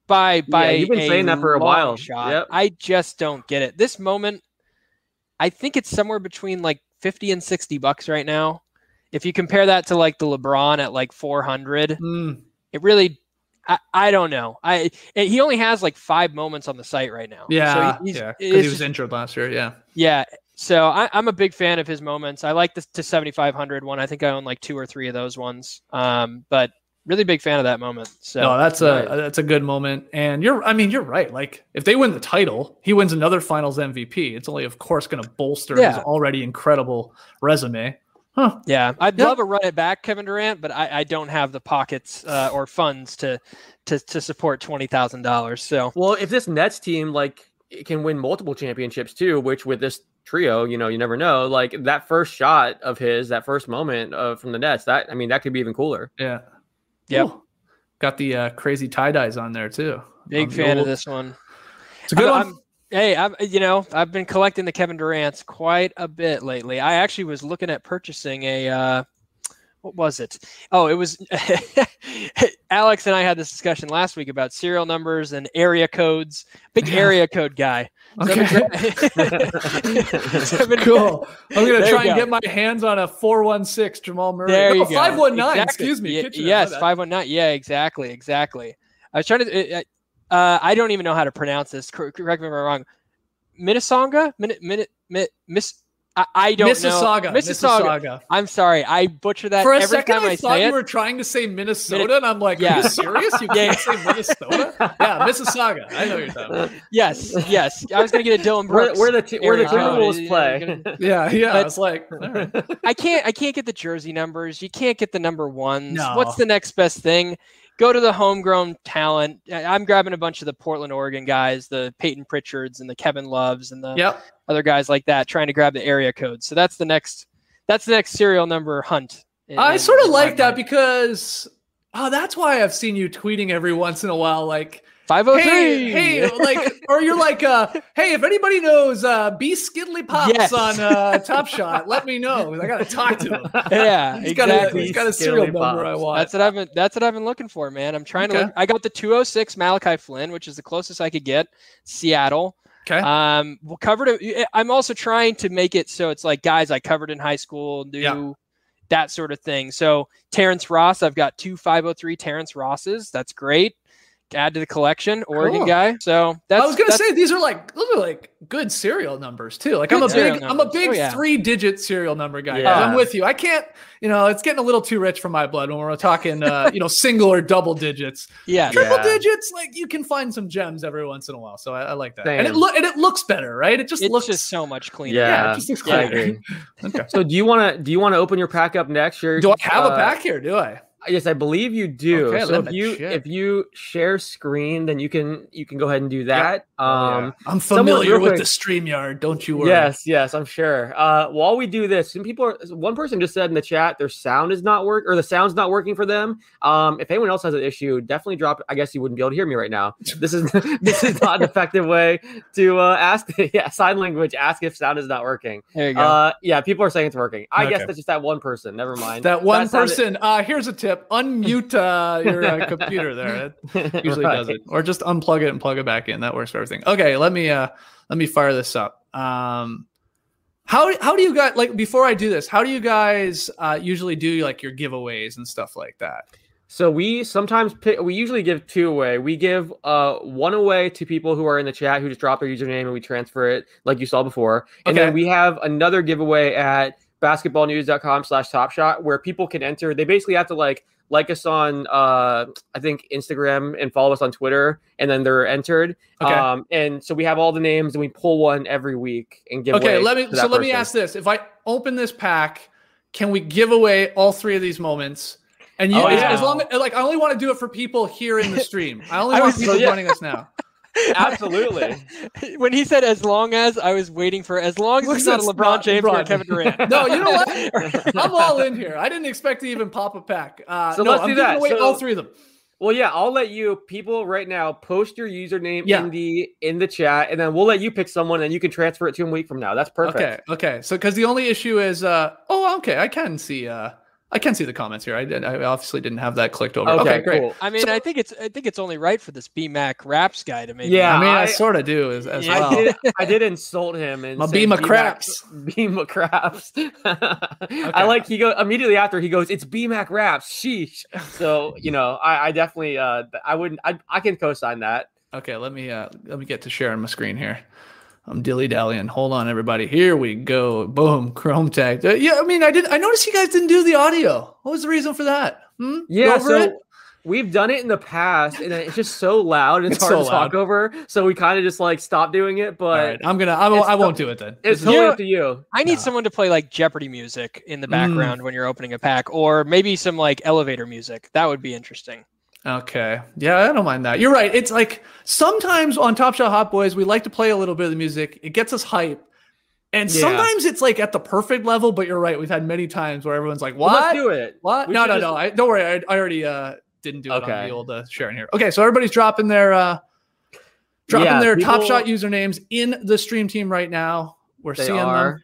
S2: by by
S1: you've been
S2: a
S1: saying that for a while.
S2: Shot.
S1: Yep.
S2: I just don't get it. This moment, I think it's somewhere between like fifty and sixty bucks right now. If you compare that to like the LeBron at like four hundred,
S3: Hmm.
S2: it really. I, I don't know. I he only has like five moments on the site right now.
S3: Yeah.
S2: so
S3: yeah. Because he was
S2: just-
S3: injured last year. Yeah.
S2: yeah. So I, I'm a big fan of his moments. I like this to 7500 one. I think I own like two or three of those ones. Um, but really big fan of that moment. So
S3: no, that's a
S1: nice.
S3: that's a good moment. And you're, I mean, you're right. Like if they win the title, he wins another Finals MVP. It's only, of course, going to bolster his already incredible resume. Huh?
S2: Yeah, I'd
S3: Yep.
S2: love a run it back, Kevin Durant, but I, I don't have the pockets uh, or funds to to to support twenty thousand dollars. So
S1: Well, if this Nets team like it can win multiple championships too, which with this trio, you know, you never know. Like that first shot of his, that first moment uh, from the Nets, that I mean, that could be even cooler.
S3: Yeah.
S2: Yep.
S3: Ooh. Got the uh, crazy tie dyes on there too.
S2: big
S3: Um,
S2: fan of this one.
S3: It's a good
S2: I'm-
S3: one.
S2: Hey, I've you know I've been collecting the Kevin Durant's quite a bit lately. I actually was looking at purchasing a uh, what was it? Oh, it was [laughs] Alex and I had this discussion last week about serial numbers and area codes. Big area code guy. So I've been gra- so I've been-
S3: Cool. I'm gonna
S2: There
S3: try and
S2: go.
S3: get my hands on a 416 Jamal Murray.
S2: There
S3: no,
S2: you go.
S3: 519.
S2: Exactly.
S3: Excuse me.
S2: Ye- yes, five one nine. Yeah, exactly, exactly. I was trying to. it- Uh, I don't even know how to pronounce this. Correct me if I'm wrong. Minnesonga, Min, Min, Min, Miss. I, I don't
S3: Mississauga.
S2: know. Mississauga.
S3: Mississauga.
S2: I'm sorry. I butcher that
S3: For a
S2: every
S3: second,
S2: time I,
S3: I, thought you
S2: it.
S3: were trying to say Minnesota,
S2: Minne-
S3: and I'm like,
S2: Yeah.
S3: are you serious? You
S2: Yeah.
S3: can't say [laughs] Minnesota? yeah, Mississauga. I know you're talking about.
S2: Yes, yes. I was gonna get a Dillon
S1: Where,
S2: Brooks.
S1: where the t- where the
S2: area code.
S1: Timberwolves play. [laughs]
S3: Yeah, yeah. I was like, all right.
S2: I can't. I can't get the jersey numbers. You can't get the number ones.
S3: No.
S2: What's the next best thing? Go to the homegrown talent. I'm grabbing a bunch of the Portland, Oregon guys, the Payton Pritchards and the Kevin Loves and the
S3: yep.
S2: other guys like that, trying to grab the area code. So that's the next. That's the next serial number hunt. in-
S3: I
S2: in-
S3: sort of like that because, oh, that's why I've seen you tweeting every once in a while, like,
S2: 503.
S3: hey, hey, like, or you're like, uh, hey, if anybody knows uh, B Skidly Pops
S2: Yes.
S3: on uh, Top Shot, let me know. I got to talk to him. [laughs]
S2: yeah,
S3: He's got a,
S2: exactly.
S3: he's got a serial
S1: Skidly
S3: number I want.
S2: That's what I've been. That's what I've been looking for, man. I'm trying to. Look, I got the 206 Malachi Flynn, which is the closest I could get. Seattle.
S3: okay.
S2: Um, well, covered. it- I'm also trying to make it so it's like guys I covered in high school, do
S3: Yeah.
S2: that sort of thing. So Terrence Ross, I've got two 503 Terrence Rosses. That's great. Add to the collection, Oregon
S3: Cool.
S2: guy. So that's.
S3: I was gonna
S2: that's-
S3: say these are like those are like good serial numbers too. Like I'm a
S2: serial
S3: big I'm a big
S2: Oh, yeah.
S3: three digit serial number guy.
S1: Yeah.
S3: I'm with you. I can't you know it's getting a little too rich for my blood when we're talking uh, you know single or double digits. [laughs]
S2: Yeah.
S3: Triple
S1: Yeah.
S3: digits like you can find some gems every once in a while. So I, I like that. And it look and it looks better, right? It just
S2: It's
S3: looks
S2: just so much cleaner.
S3: yeah,
S1: Yeah,
S3: it just looks cleaner.
S1: agree.
S3: okay. [laughs]
S1: So do you want to do you want to open your pack up next year?
S3: Do I have a
S1: Uh,
S3: pack here? Do I?
S1: Yes, I believe you do.
S3: Okay,
S1: so if you
S3: check.
S1: if you share screen, then you can you can go ahead and do that.
S3: Oh, yeah.
S1: Um,
S3: I'm familiar with
S1: quick-
S3: the StreamYard. Don't you worry.
S1: Yes, yes, I'm sure. Uh, while we do this, some people are. One person just said in the chat their sound is not work or the sound's not working for them. Um, if anyone else has an issue, definitely drop. I guess you wouldn't be able to hear me right now. [laughs] This is this is not an effective way to uh, ask. [laughs] Yeah, sign language. Ask if sound is not working.
S2: There you go.
S1: Uh, yeah, people are saying it's working. I guess that's just that one person. Never mind.
S3: That one
S1: sounded-
S3: person. Uh, here's a tip: unmute uh, your uh, [laughs] computer. There, it usually does it, or just unplug it and plug it back in. That works for everything. Okay, let me uh, let me fire this up. Um, how how do you guys like before I do this? How do you guys uh, usually do like your giveaways and stuff like that?
S1: So we sometimes pick. We usually give two away. We give uh one away to people who are in the chat who just drop their username and we transfer it, like you saw before. And
S3: Okay.
S1: then we have another giveaway at basketballnews.com slash top shot where people can enter. They basically have to like like us on uh I think Instagram and follow us on Twitter, and then they're entered.
S3: Okay.
S1: Um and so we have all the names and we pull one every week and give
S3: Okay,
S1: away Okay,
S3: let me. So let me ask this: If I open this pack, can we give away all three of these moments? And you,
S1: Oh,
S3: as,
S1: yeah.
S3: as long as like I only want to do it for people here in the [laughs] stream. I only
S2: I
S3: want
S2: was-
S3: people
S1: so, yeah.
S3: joining us now.
S1: Absolutely. [laughs]
S2: when he said as long as, I was waiting for as long as
S3: Looks
S2: it's not a
S3: it's
S2: LeBron
S3: not
S2: James or. Kevin Durant. [laughs]
S3: No, you know what? [laughs] I'm all in here. I didn't expect to even pop a pack. Uh,
S1: So
S3: no,
S1: let's
S3: I'm
S1: do that.
S3: away
S1: So-
S3: all three of them.
S1: Well, yeah, I'll let you people right now post your username
S3: Yeah.
S1: in the in the chat, and then we'll let you pick someone, and you can transfer it to a week from now. That's perfect.
S3: Okay, okay. So because the only issue is, uh, oh, okay, I can see, uh, I can see the comments here. I did. I obviously didn't have that clicked over.
S1: Okay,
S3: Okay, great.
S1: cool.
S2: I mean,
S3: So-
S2: I think it's I think it's only right for this BMAC raps guy to make.
S1: Yeah,
S3: I mean, I,
S1: I-
S3: sort of do as, as
S2: Yeah.
S3: well.
S1: I did. I did insult him and
S3: My
S1: said,
S3: Beam of
S1: "B-Mac-
S3: craps."
S1: Beam. [laughs] I like he go immediately after he goes. It's BMAC raps. Sheesh. So [laughs] you know, I, I definitely. Uh, I wouldn't. I, I can co-sign that.
S3: Okay, let me uh let me get to sharing my screen here. I'm dilly dallying. Hold on, everybody. Here we go. Boom. Chrome tag. Uh, yeah, I mean, I did. I noticed you guys didn't do the audio. What was the reason for that? Hmm?
S1: Yeah. So
S3: it?
S1: we've done it in the past, and it's just so loud. [laughs] It's,
S3: It's
S1: hard
S3: so
S1: to talk over. So we kind of just like stopped doing it. But
S3: right, I'm gonna. I won't, I won't
S1: to-
S3: do it then.
S1: it's
S3: This
S1: totally up to you.
S2: I need
S3: Nah.
S2: someone to play like Jeopardy music in the
S3: Mm.
S2: background when you're opening a pack, or maybe some like elevator music. That would be interesting.
S3: Okay. Yeah, I don't mind that. You're right. It's like sometimes on Top Shot Hot Boys, we like to play a little bit of the music. It gets us hype. And
S1: Yeah.
S3: sometimes it's like at the perfect level, but you're right. We've had many times where everyone's like,
S1: Well,
S3: what?
S1: let's do it.
S3: What?
S1: We
S3: no, no,
S1: just-
S3: no. I, don't worry. I, I already uh, didn't do it on
S1: Okay.
S3: the old uh, sharing here. Okay, so everybody's dropping their uh, dropping
S1: Yeah,
S3: their top shot usernames in the stream team right now. We're
S1: They
S3: seeing
S1: are.
S3: them.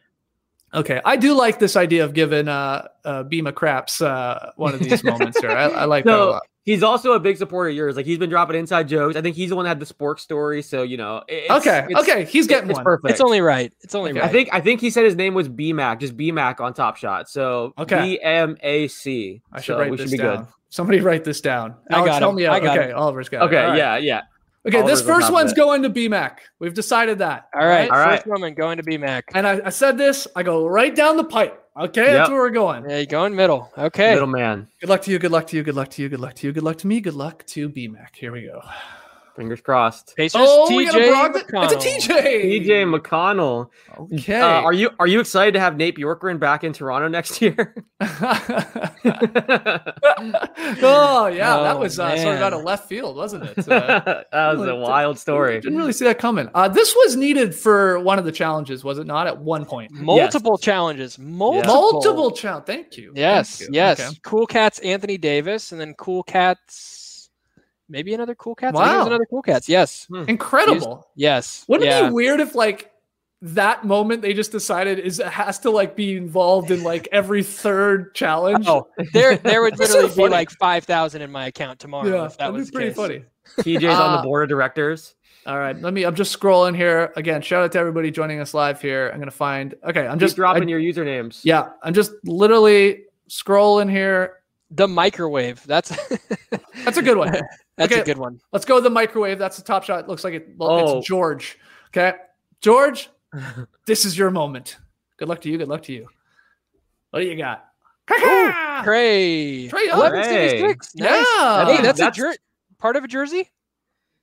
S3: Okay, I do like this idea of giving uh, uh Bema Craps uh one of these moments here. I, I like that a lot.
S1: He's also a big supporter of yours. Like he's been dropping inside jokes. I think he's the one that had the spork story. So you know, it's,
S3: Okay,
S1: it's-
S3: okay, he's getting
S1: it's
S3: one.
S1: perfect.
S2: It's only right. It's only
S3: Okay.
S1: I think I think he said his name was BMAC, just BMAC on Top Shot. So
S3: Okay.
S1: B M A C.
S3: I should
S1: So
S3: write
S1: we
S3: this
S1: should be
S3: down. Somebody write this down.
S2: I
S3: Alex,
S2: got
S3: help
S2: him.
S3: me out.
S2: I got
S3: okay,
S2: him.
S3: Oliver's got
S1: good.
S3: it.
S1: Okay,
S3: All right.
S1: yeah, yeah.
S3: Okay, this
S1: Oliver's on
S3: first one's
S1: it.
S3: going to BMAC. We've decided that.
S2: All right.
S1: All right.
S2: First woman going to BMAC.
S3: And I, I said this, I go right down the pipe. Okay, that's where we're going.
S2: Yeah, you going middle. Okay.
S1: Middle man.
S3: Good luck to you, good luck to you, good luck to you, good luck to you, good luck to me, good luck to BMAC. Here we go.
S1: Fingers crossed.
S2: Pacers.
S3: Oh, we got a
S2: TJ
S3: Brogdon. It's a TJ.
S1: TJ McConnell.
S3: Okay.
S1: Uh, are you are you excited to have Nate Bjorkgren back in Toronto next year? [laughs] [laughs]
S3: oh yeah, that
S2: Oh,
S3: was uh, sort of
S2: man.
S3: out of left field, wasn't it? [laughs] Uh,
S1: that was a wild story.
S3: didn't really see that coming. Uh, this was needed for one of the challenges, was it not? At one point,
S2: Multiple challenges. Multiple.
S3: multiple challenge. Thank you.
S2: Yes.
S3: Thank you.
S2: Yes.
S3: Okay.
S2: Cool Cats Anthony Davis, and then Cool Cats. Maybe another Cool Cats. I think it was
S3: Wow.
S2: another Cool Cats. Yes.
S3: Incredible.
S2: Yes.
S3: Wouldn't it be weird if like that moment they just decided is has to like be involved in like every third challenge?
S2: Oh, there, there would [laughs]
S3: That's so
S2: literally be
S3: funny.
S2: like five thousand in my account tomorrow
S3: yeah,
S2: if that
S3: that'd
S2: was
S3: be pretty
S2: case.
S3: funny.
S1: TJ's on
S3: Uh,
S1: the board of directors.
S3: All right, let me. I'm just scrolling here again. Shout out to everybody joining us live here. I'm gonna find. Okay, I'm
S1: Just
S3: just
S1: dropping
S3: I-
S1: your usernames.
S3: Yeah, I'm just literally scrolling here.
S2: The microwave. That's [laughs]
S3: That's a good one.
S2: That's
S3: Okay.
S2: a good one.
S3: Let's go with the microwave. That's the top shot. Looks like it. Well,
S1: Oh.
S3: It's George. Okay, George, [laughs] this is your moment. Good luck to you. Good luck to you. What do you got? Caca!
S2: Trae.
S3: Trae Young.
S2: 1166. Nice.
S3: Yeah.
S2: Hey, that's,
S1: That's-
S2: a jer- part of a jersey.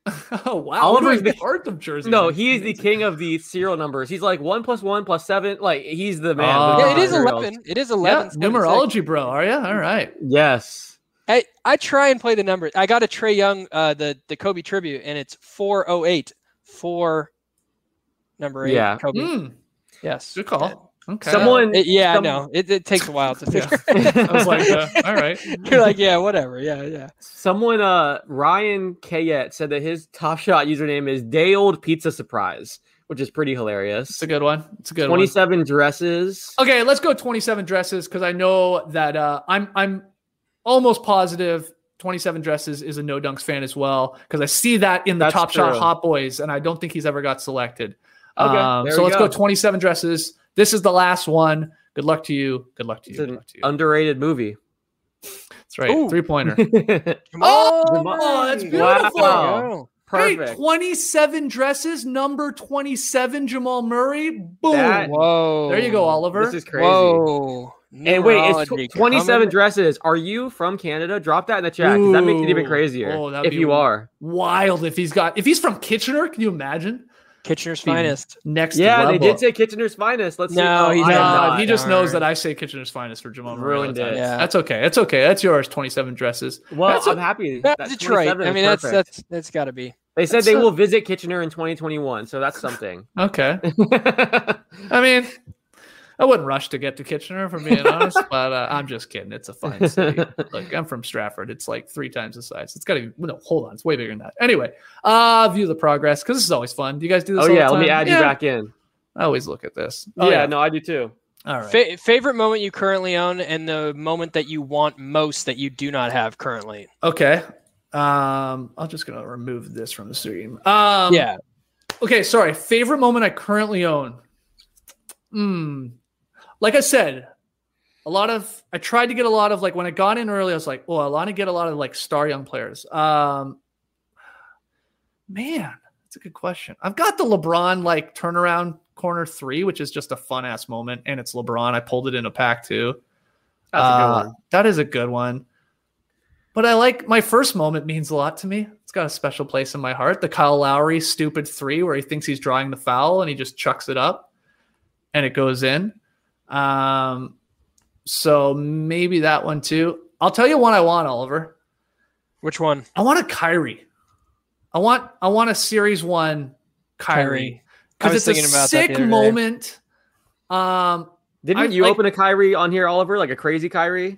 S2: [laughs]
S3: oh wow.
S1: Oliver's
S3: Oliver's
S1: the-
S3: part of Jersey.
S1: No,
S3: That's
S1: he's the king of the serial numbers. He's like one plus one plus seven. Like he's the man.
S3: Oh.
S1: with
S2: yeah, it
S1: the
S2: is
S1: serials.
S2: eleven. It is
S3: Yeah,
S2: eleven.
S3: numerology, bro. Oh, Are you all right?
S1: Yes.
S2: I, I try and play the numbers. I got a Trae Young, uh, the the Kobe tribute, and it's four oh eight. Four number eight.
S1: Yeah.
S2: Kobe.
S3: Mm,
S2: Yes.
S3: good call. Okay.
S1: Someone.
S2: It- yeah,
S1: some-
S2: I know. It, it takes a while to [laughs]
S3: Yeah.
S2: figure.
S3: I was like, uh, all right. [laughs]
S2: You're like, yeah, whatever. Yeah, yeah.
S1: Someone, uh, Ryan Kayet said that his Top Shot username is Day Old Pizza Surprise, which is pretty hilarious.
S3: It's a good one. It's a good one.
S1: Twenty-seven dresses.
S3: Okay, let's go 27 dresses because I know that uh, I'm I'm almost positive 27 dresses is a no dunks fan as well because I see that in the
S1: That's
S3: Top Shot. Hot Boys and I don't think he's ever got selected.
S1: Okay,
S3: Um, so let's go.
S1: go.
S3: 27 dresses. This is the last one. Good luck to you. Good luck to
S1: It's
S3: you. Good
S1: an
S3: luck to you.
S1: underrated movie.
S3: That's right.
S2: Ooh.
S3: Three pointer. [laughs]
S2: Come
S3: Oh, that's
S2: There
S3: beautiful.
S2: you go.
S3: Hey, 27 dresses, number 27, Jamal Murray. Boom.
S1: That-
S2: Whoa.
S3: there you go, Oliver.
S1: This is crazy.
S2: Whoa.
S1: And wait, it's tw- 27
S2: coming-
S1: dresses. Are you from Canada? Drop that in the chat because that makes it even crazier.
S3: Oh,
S1: if you are.
S3: Wild if he's got if he's from Kitchener, can you imagine?
S2: Kitchener's
S3: Be
S2: finest.
S3: Next
S1: Yeah,
S3: level.
S1: they did say Kitchener's finest. Let's see.
S2: No, he's
S1: I am
S3: Uh,
S2: not.
S3: he just
S2: Darn.
S3: knows that I say Kitchener's finest for Jamal Murray. all
S1: Ruined it.
S2: Yeah.
S3: That's okay. That's okay. That's yours. Twenty-seven dresses.
S1: Well,
S3: That's a-
S1: I'm happy.
S2: That's
S1: that
S2: Detroit. I mean, that's that's that's got to be.
S1: They said
S3: that's
S1: they
S3: a-
S1: will visit Kitchener in 2021, so that's something.
S3: Okay. [laughs] I mean, I wouldn't rush to get to Kitchener, for being honest, [laughs] but uh, I'm just kidding. It's a fine city. Look, I'm from Stratford. It's like three times the size. It's got to be. No, hold on. It's way bigger than that. Anyway, uh, view the progress because this is always fun. Do you guys do this?
S1: oh
S3: all the
S1: yeah, let me add
S3: Yeah.
S1: you back in.
S3: I always look at this. Oh,
S1: yeah, no, I do too.
S3: All right.
S2: Fa- favorite moment you currently own, and the moment that you want most that you do not have currently.
S3: Okay. Um, I'm just gonna remove this from the stream. Um,
S2: yeah.
S3: Okay, sorry. Favorite moment I currently own. Hmm. Like I said, a lot of I tried to get a lot of like when I got in early, I was like, oh, I want to get a lot of like star young players. Um, man, that's a good question. I've got the LeBron like turnaround corner three, which is just a fun ass moment, and it's LeBron. I pulled it in a pack too.
S1: That's a good
S3: Uh,
S1: one.
S3: That is a good one. But I like my first moment means a lot to me. It's got a special place in my heart. The Kyle Lowry stupid three where he thinks he's drawing the foul and he just chucks it up and it goes in. Um, so maybe that one too. I'll tell you one I want, Oliver.
S2: Which one?
S3: I want a Kyrie. I want I want a series one Kyrie
S2: Kyrie.
S3: Because
S2: was
S3: it's a
S2: about
S3: sick
S2: other
S3: moment. Um,
S1: Didn't
S3: I-
S1: you
S3: like-
S1: open a Kyrie on here, Oliver? Like a crazy Kyrie?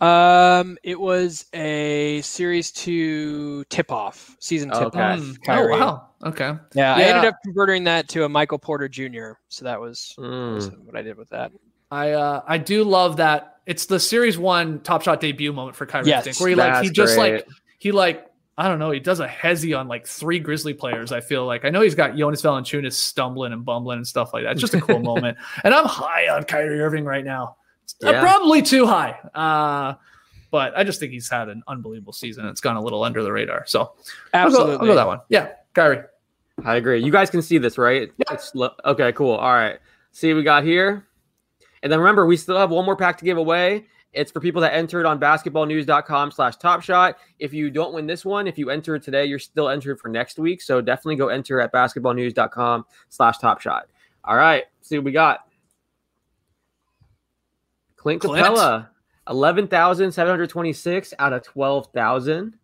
S2: Um, it was a series two tip off season tip off.
S3: Mm. Oh wow. Okay.
S2: Yeah, I ended up converting that to a Michael Porter Jr. So that was, that was
S1: Mm.
S2: what I did with that.
S3: I uh I do love that. It's the series one Top Shot debut moment for Kyrie
S2: Yes,
S3: Irving, where he like he just
S1: great.
S3: like he like I don't know he does a hezzy on like three Grizzly players. I feel like I know he's got Jonas Valanciunas stumbling and bumbling and stuff like that. It's just a cool [laughs] moment, and I'm high on Kyrie Irving right now. Uh,
S1: Yeah.
S3: probably too high, uh, but I just think he's had an unbelievable season. It's gone a little under the radar, so I'll go,
S2: Absolutely.
S3: I'll go that one. Yeah, Kyrie.
S1: I agree. You guys can see this, right?
S3: Yeah.
S1: It's lo- okay, cool. All right. See what we got here. And then remember, we still have one more pack to give away. It's for people that entered on basketballnews.com slash top shot. If you don't win this one, if you enter today, you're still entered for next week. So definitely go enter at basketballnews.com slash top shot. All right. See what we got. Clint
S3: Clint.
S1: Capela, 11,726 out of 12,000.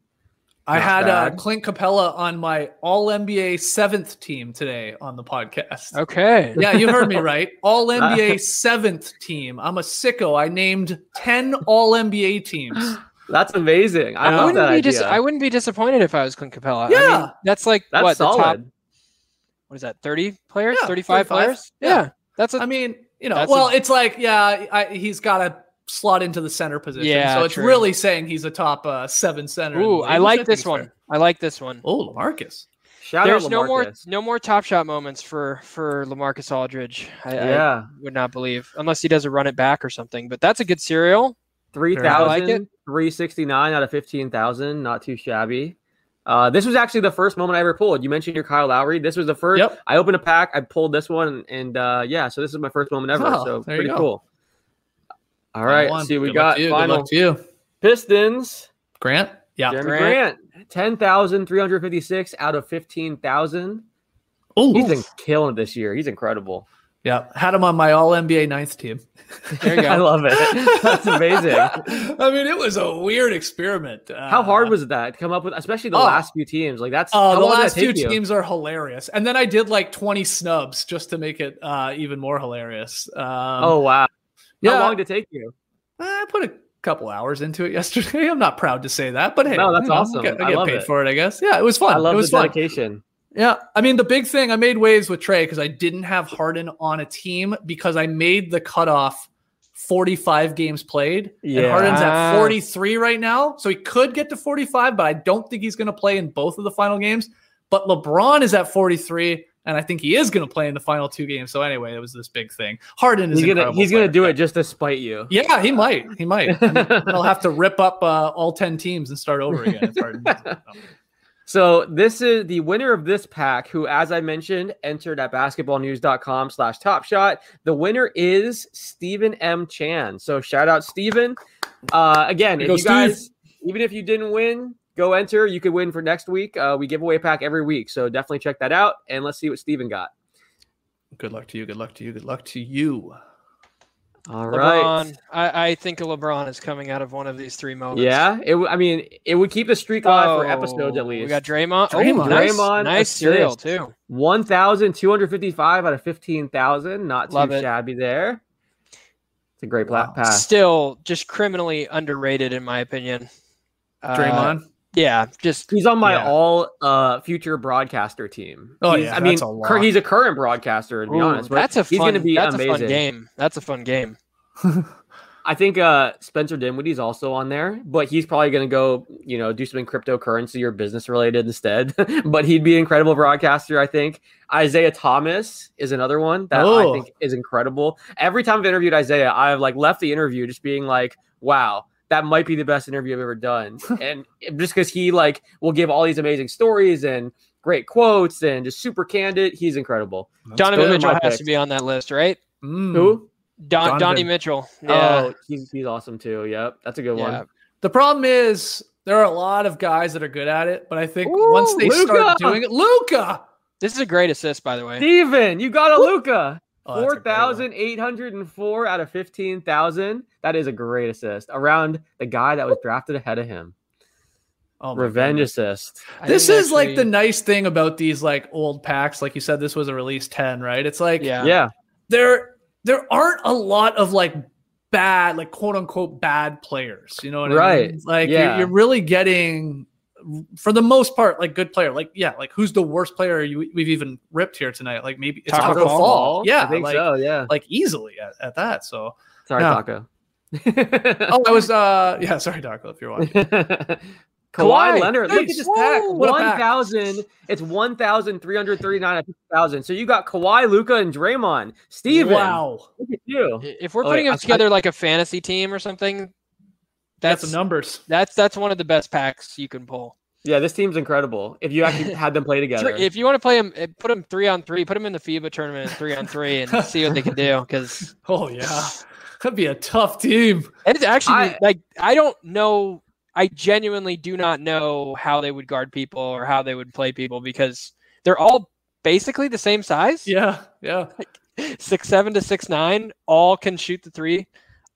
S3: I had uh. Clint Capela on my All NBA seventh team today on the podcast.
S2: Okay.
S3: Yeah, you heard me [laughs] right. All NBA seventh team. I'm a sicko. I named 10 All NBA teams. [gasps]
S1: That's amazing. I
S2: I
S1: love
S2: wouldn't
S1: that
S2: be
S1: idea.
S2: dis- I wouldn't be disappointed if I was Clint Capela. I
S3: Yeah.
S2: mean, that's like
S1: That's
S2: what
S1: solid.
S2: the top. What is that? Thirty players?
S3: Yeah,
S2: Thirty-five
S3: 35.
S2: players?
S3: Yeah.
S2: Yeah. That's a
S3: I mean, you know, well,
S2: a-
S3: it's like, yeah, I, he's got to slot into the center position.
S2: Yeah,
S3: so it's
S2: true.
S3: really saying he's a top uh, seven center.
S2: Ooh, I like this one.
S3: fair.
S2: I like this one.
S3: Oh, Lamarcus.
S1: Shout
S2: There's
S1: out
S2: no more no more top shot moments for for Lamarcus Aldridge. I,
S1: Yeah.
S2: I would not believe unless he does a run it back or something. But that's a good serial.
S1: Three
S2: I like
S1: three sixty nine out of 15,000. Not too shabby. Uh, this was actually the first moment I ever pulled. You mentioned your Kyle Lowry. This was the first.
S3: Yep.
S1: I opened a pack. I pulled this one, and uh, yeah, so this is my first moment ever.
S3: Oh,
S1: so pretty cool. All right,
S3: One.
S1: see what we
S3: Good luck
S1: got.
S3: to you. Good
S1: Final
S3: luck to you.
S1: Pistons.
S3: Grant? Yeah.
S1: Jerami
S2: Grant.
S1: Grant, ten thousand three hundred fifty six out of fifteen thousand.
S3: Oh,
S1: He's been killing it this year. He's incredible.
S3: yeah. Had him on my All NBA ninth team.
S2: There you go. [laughs]
S1: I love it. [laughs] That's amazing. [laughs]
S3: I mean, it was a weird experiment. Uh,
S1: How hard was that to come up with, especially the
S3: Oh.
S1: last few teams? Like that's
S3: Oh,
S1: how
S3: the last two
S1: you?
S3: teams are hilarious, and then I did like twenty snubs just to make it uh, even more hilarious. Um,
S1: Oh wow!
S3: Yeah,
S1: How long did it take you?
S3: I put a couple hours into it [laughs] yesterday. I'm not proud to say that, but hey,
S1: No, that's
S3: you know,
S1: awesome.
S3: I get, I
S1: I
S3: get
S1: love
S3: paid
S1: it.
S3: for it. I guess. Yeah, it was fun.
S1: I love
S3: it was
S1: the
S3: fun.
S1: dedication.
S3: Yeah, I mean the big thing I made waves with Trey because I didn't have Harden on a team because I made the cutoff 45 games played. And
S1: Yeah.
S3: Harden's
S2: Ah.
S3: at 43 right now, so he could get to 45, but I don't think he's going to play in both of the final games. But LeBron is at 43, and I think he is going to play in the final two games. So anyway, it was this big thing. Harden is
S1: He's gonna
S3: incredible
S1: he's gonna do it just to spite you.
S3: Yeah, he might. He might. And then [laughs] I'll have to rip up uh, all 10 teams and start over again. [laughs]
S1: So this is the winner of this pack, who, as I mentioned, entered at basketballnews.com slash top shot. The winner is Stephen M. Chan. So shout out Stephen. Uh, again, if you guys, even if you didn't win, go enter. You could win for next week. Uh, we give away a pack every week. So definitely check that out. And let's see what Stephen got.
S3: Good luck to you. Good luck to you. Good luck to you.
S1: All right.
S2: LeBron. I, I think LeBron is coming out of one of these three moments.
S1: Yeah, it. w- I mean, it would keep the streak alive for
S2: Oh,
S1: episodes at least.
S2: We got Draymond.
S3: Draymond.
S2: Oh, nice,
S1: Draymond
S2: nice serial
S1: assist.
S2: too.
S1: 1,255 out of 15,000. Not too
S2: Love it.
S1: shabby there. It's a great pla-
S3: Wow.
S1: pass.
S2: Still, just criminally underrated in my opinion. Uh,
S3: Draymond.
S2: Yeah, just
S1: He's on my
S3: Yeah.
S1: all uh, future broadcaster team.
S3: Oh,
S1: He's-
S3: yeah,
S1: I mean,
S3: that's a lot.
S1: he's a current broadcaster to be
S2: Ooh,
S1: honest. But
S2: that's a
S1: he's going to be
S2: that's
S1: amazing.
S2: a fun game. That's a fun game. [laughs]
S1: I think uh, Spencer Dinwiddie's also on there, but he's probably going to go, you know, do something cryptocurrency or business related instead. [laughs] but he'd be an incredible broadcaster, I think. Isaiah Thomas is another one that I
S3: Oh.
S1: think is incredible. Every time I've interviewed Isaiah, I've like left the interview just being like, wow, that might be the best interview I've ever done. [laughs] and just because he like will give all these amazing stories and great quotes and just super candid, he's incredible.
S2: Donovan Mitchell has
S1: picks.
S2: to be on that list, right?
S3: Mm.
S1: Who?
S2: Don,
S3: Donovan.
S2: Donnie Mitchell. Yeah.
S1: Oh, he's, he's awesome too. Yep, that's a good
S2: yeah.
S1: one.
S3: The problem is there are a lot of guys that are good at it, but I think
S1: Ooh,
S3: once they
S1: Luka!
S3: start doing it, Luka.
S2: This is a great assist, by the way.
S1: Steven, you got a Luka.
S3: Oh, that's a
S1: Four
S3: great one.
S1: thousand eight hundred and four out of fifteen thousand. That is a great assist around the guy that was drafted ahead of him.
S3: Oh
S1: Revenge
S3: goodness.
S1: assist.
S2: I
S3: This
S2: didn't
S3: is like the nice thing about these like old packs. Like you said, this was a release 10, right? It's like
S2: yeah.
S1: Yeah,
S3: there there aren't a lot of like bad, like quote unquote bad players. You know what I
S1: Right.
S3: mean? Like
S1: Yeah.
S3: you're, you're really getting, for the most part, like good player. Like yeah, like who's the worst player you, we've even ripped here tonight? Like maybe it's
S2: Tacko
S3: Tacko,
S2: Fall.
S3: Fall. Yeah,
S1: I think
S3: like,
S1: so. Yeah.
S3: like easily at, at that. So
S1: Sorry,
S3: no.
S1: Tacko. [laughs]
S3: oh, I was uh yeah, sorry, Tacko, if you're watching. [laughs]
S1: Kawhi,
S2: Kawhi,
S1: Leonard, look at this pack.
S3: What
S1: One
S3: pack.
S1: thousand. It's one thousand three hundred thirty-nine at fifty thousand. So you got Kawhi, Luka, and Draymond. Steven,
S3: Wow,
S1: look at you.
S2: If we're
S1: Oh,
S2: putting
S1: wait,
S2: them
S1: I-
S2: together like a fantasy team or something,
S3: that's
S2: that's
S3: the numbers.
S2: that's that's one of the best packs you can pull.
S1: Yeah, this team's incredible. If you actually [laughs] had them play together,
S2: If you want to play them, eh, put them three on three. Put them in the FIBA tournament three on three and [laughs] see what they can do. Because [laughs]
S3: Oh yeah, that'd be a tough team.
S2: And it's actually
S1: I-
S2: like I don't know. I genuinely do not know how they would guard people or how they would play people because they're all basically the same size.
S3: Yeah, yeah.
S2: six seven to six nine. All can shoot the three.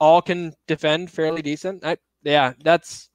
S2: All can defend fairly decent. I, yeah, that's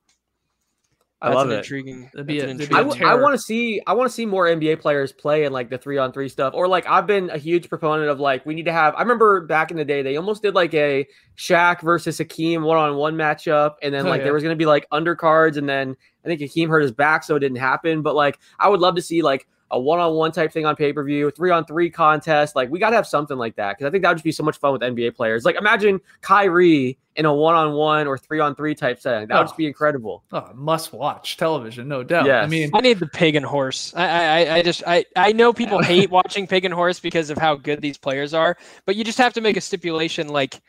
S1: I
S2: that's
S1: love
S2: an
S1: it.
S2: intriguing.
S3: That'd be a-
S2: an
S3: that'd be
S1: I,
S3: a
S2: intriguing-
S1: w- I
S3: terror.
S1: want to see I want to see more NBA players play in like the three on three stuff or like I've been a huge proponent of like we need to have I remember back in the day they almost did like a Shaq versus Hakeem one on one matchup and then
S3: Oh,
S1: like
S3: yeah.
S1: there was gonna be like undercards and then I think Hakeem hurt his back so it didn't happen but like I would love to see like a one on one type thing on pay per view three on three contest like we gotta have something like that because I think that would just be so much fun with NBA players like imagine Kyrie in a one on one or three on three type setting that would
S3: Oh.
S1: just be oh. incredible
S3: Oh, must watch television, no doubt. I mean,
S2: I need the pig and horse. I, I, I just, I, I know people hate watching pig and horse because of how good these players are, but you just have to make a stipulation like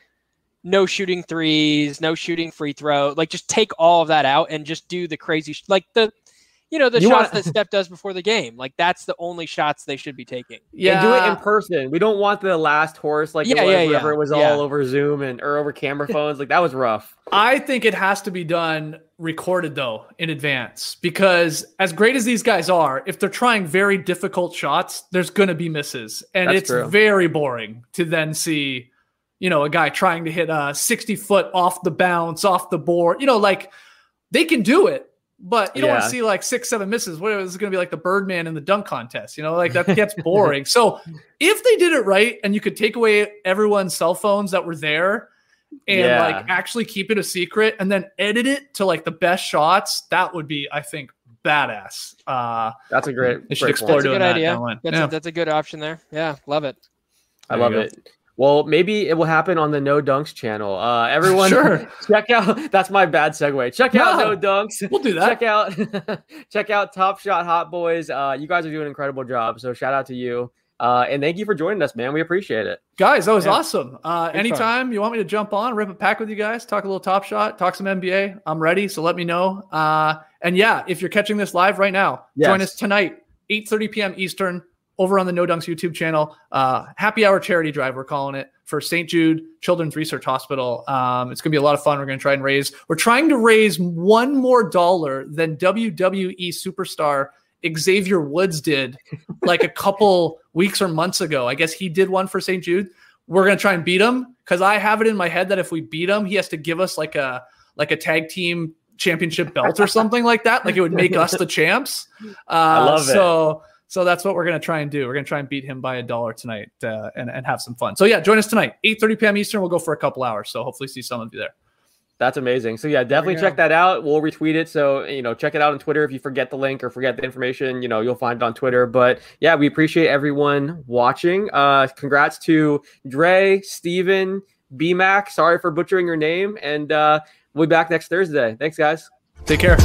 S2: no shooting threes, no shooting free throw. Like just take all of that out and just do the crazy, sh- like the, you know, the
S1: You
S2: shots
S1: want-
S2: that [laughs] Steph does before the game. Like that's the only shots they should be taking.
S3: yeah,
S1: and do it in person. We don't want the last horse like
S2: Yeah,
S1: it was
S2: yeah,
S1: whenever
S2: yeah,
S1: it was
S2: yeah.
S1: all over Zoom and or over camera [laughs] phones. Like that was rough.
S3: I think it has to be done recorded though in advance because as great as these guys are, if they're trying very difficult shots, there's going to be misses, and
S1: That's
S3: it's
S1: true.
S3: very boring to then see, you know, a guy trying to hit a 60 foot off the bounce, off the board. You know, like they can do it. But you don't want to see like six, seven misses. What is going to be like the Birdman in the dunk contest? You know, like that gets boring. so if they did it right and you could take away everyone's cell phones that were there and
S1: Yeah.
S3: like actually keep it a secret and then edit it to like the best shots, that would be, I think, badass. Uh,
S1: That's a great.
S3: They should explore
S1: point.
S2: That's a good
S3: that
S2: idea.
S3: down.
S2: That's,
S3: Yeah.
S2: a, that's a good option there. Yeah, love it.
S1: I
S3: There
S1: love
S3: you go.
S1: it. Well, maybe it will happen on the No Dunks channel. Uh, everyone,
S3: Sure. [laughs]
S1: check out. That's my bad segue. Check out
S3: No.
S1: No Dunks.
S3: We'll do that.
S1: Check out, [laughs] check out Top Shot Hot Boys. Uh, you guys are doing an incredible job. So shout out to you. Uh, and thank you for joining us, man. We appreciate it.
S3: Guys, that was
S2: Yeah.
S3: awesome. Uh,
S2: Good fun.
S3: anytime you want me to jump on, rip a pack with you guys, talk a little top shot, talk some NBA, I'm ready. So let me know. Uh, and yeah, if you're catching this live right now, join us tonight, 8:30 p.m. Eastern, over on the No Dunks YouTube channel. Uh, happy hour charity drive, we're calling it for St. Jude Children's Research Hospital. Um, it's gonna be a lot of fun. We're gonna try and raise. We're trying to raise one more dollar than WWE superstar Xavier Woods did like a couple [laughs] weeks or months ago. I guess he did one for St. Jude. We're gonna try and beat him because I have it in my head that if we beat him, he has to give us like a like a tag team championship belt or something like that. Like it would make us the champs. [laughs] Uh, I
S1: love it.
S3: So so that's what we're gonna try and do. We're gonna try and beat him by a dollar tonight uh, and and have some fun. So yeah, join us tonight, 8:30 p.m. Eastern. We'll go for a couple hours. So hopefully see some of you there.
S1: That's amazing. So yeah, definitely check that out. We'll retweet it. So you know, check it out on Twitter. If you forget the link or forget the information, you know, you'll find it on Twitter. But yeah, we appreciate everyone watching. Uh, congrats to Dre, Steven, BMAC. Sorry for butchering your name, and uh, we'll be back next Thursday. Thanks, guys.
S3: Take care.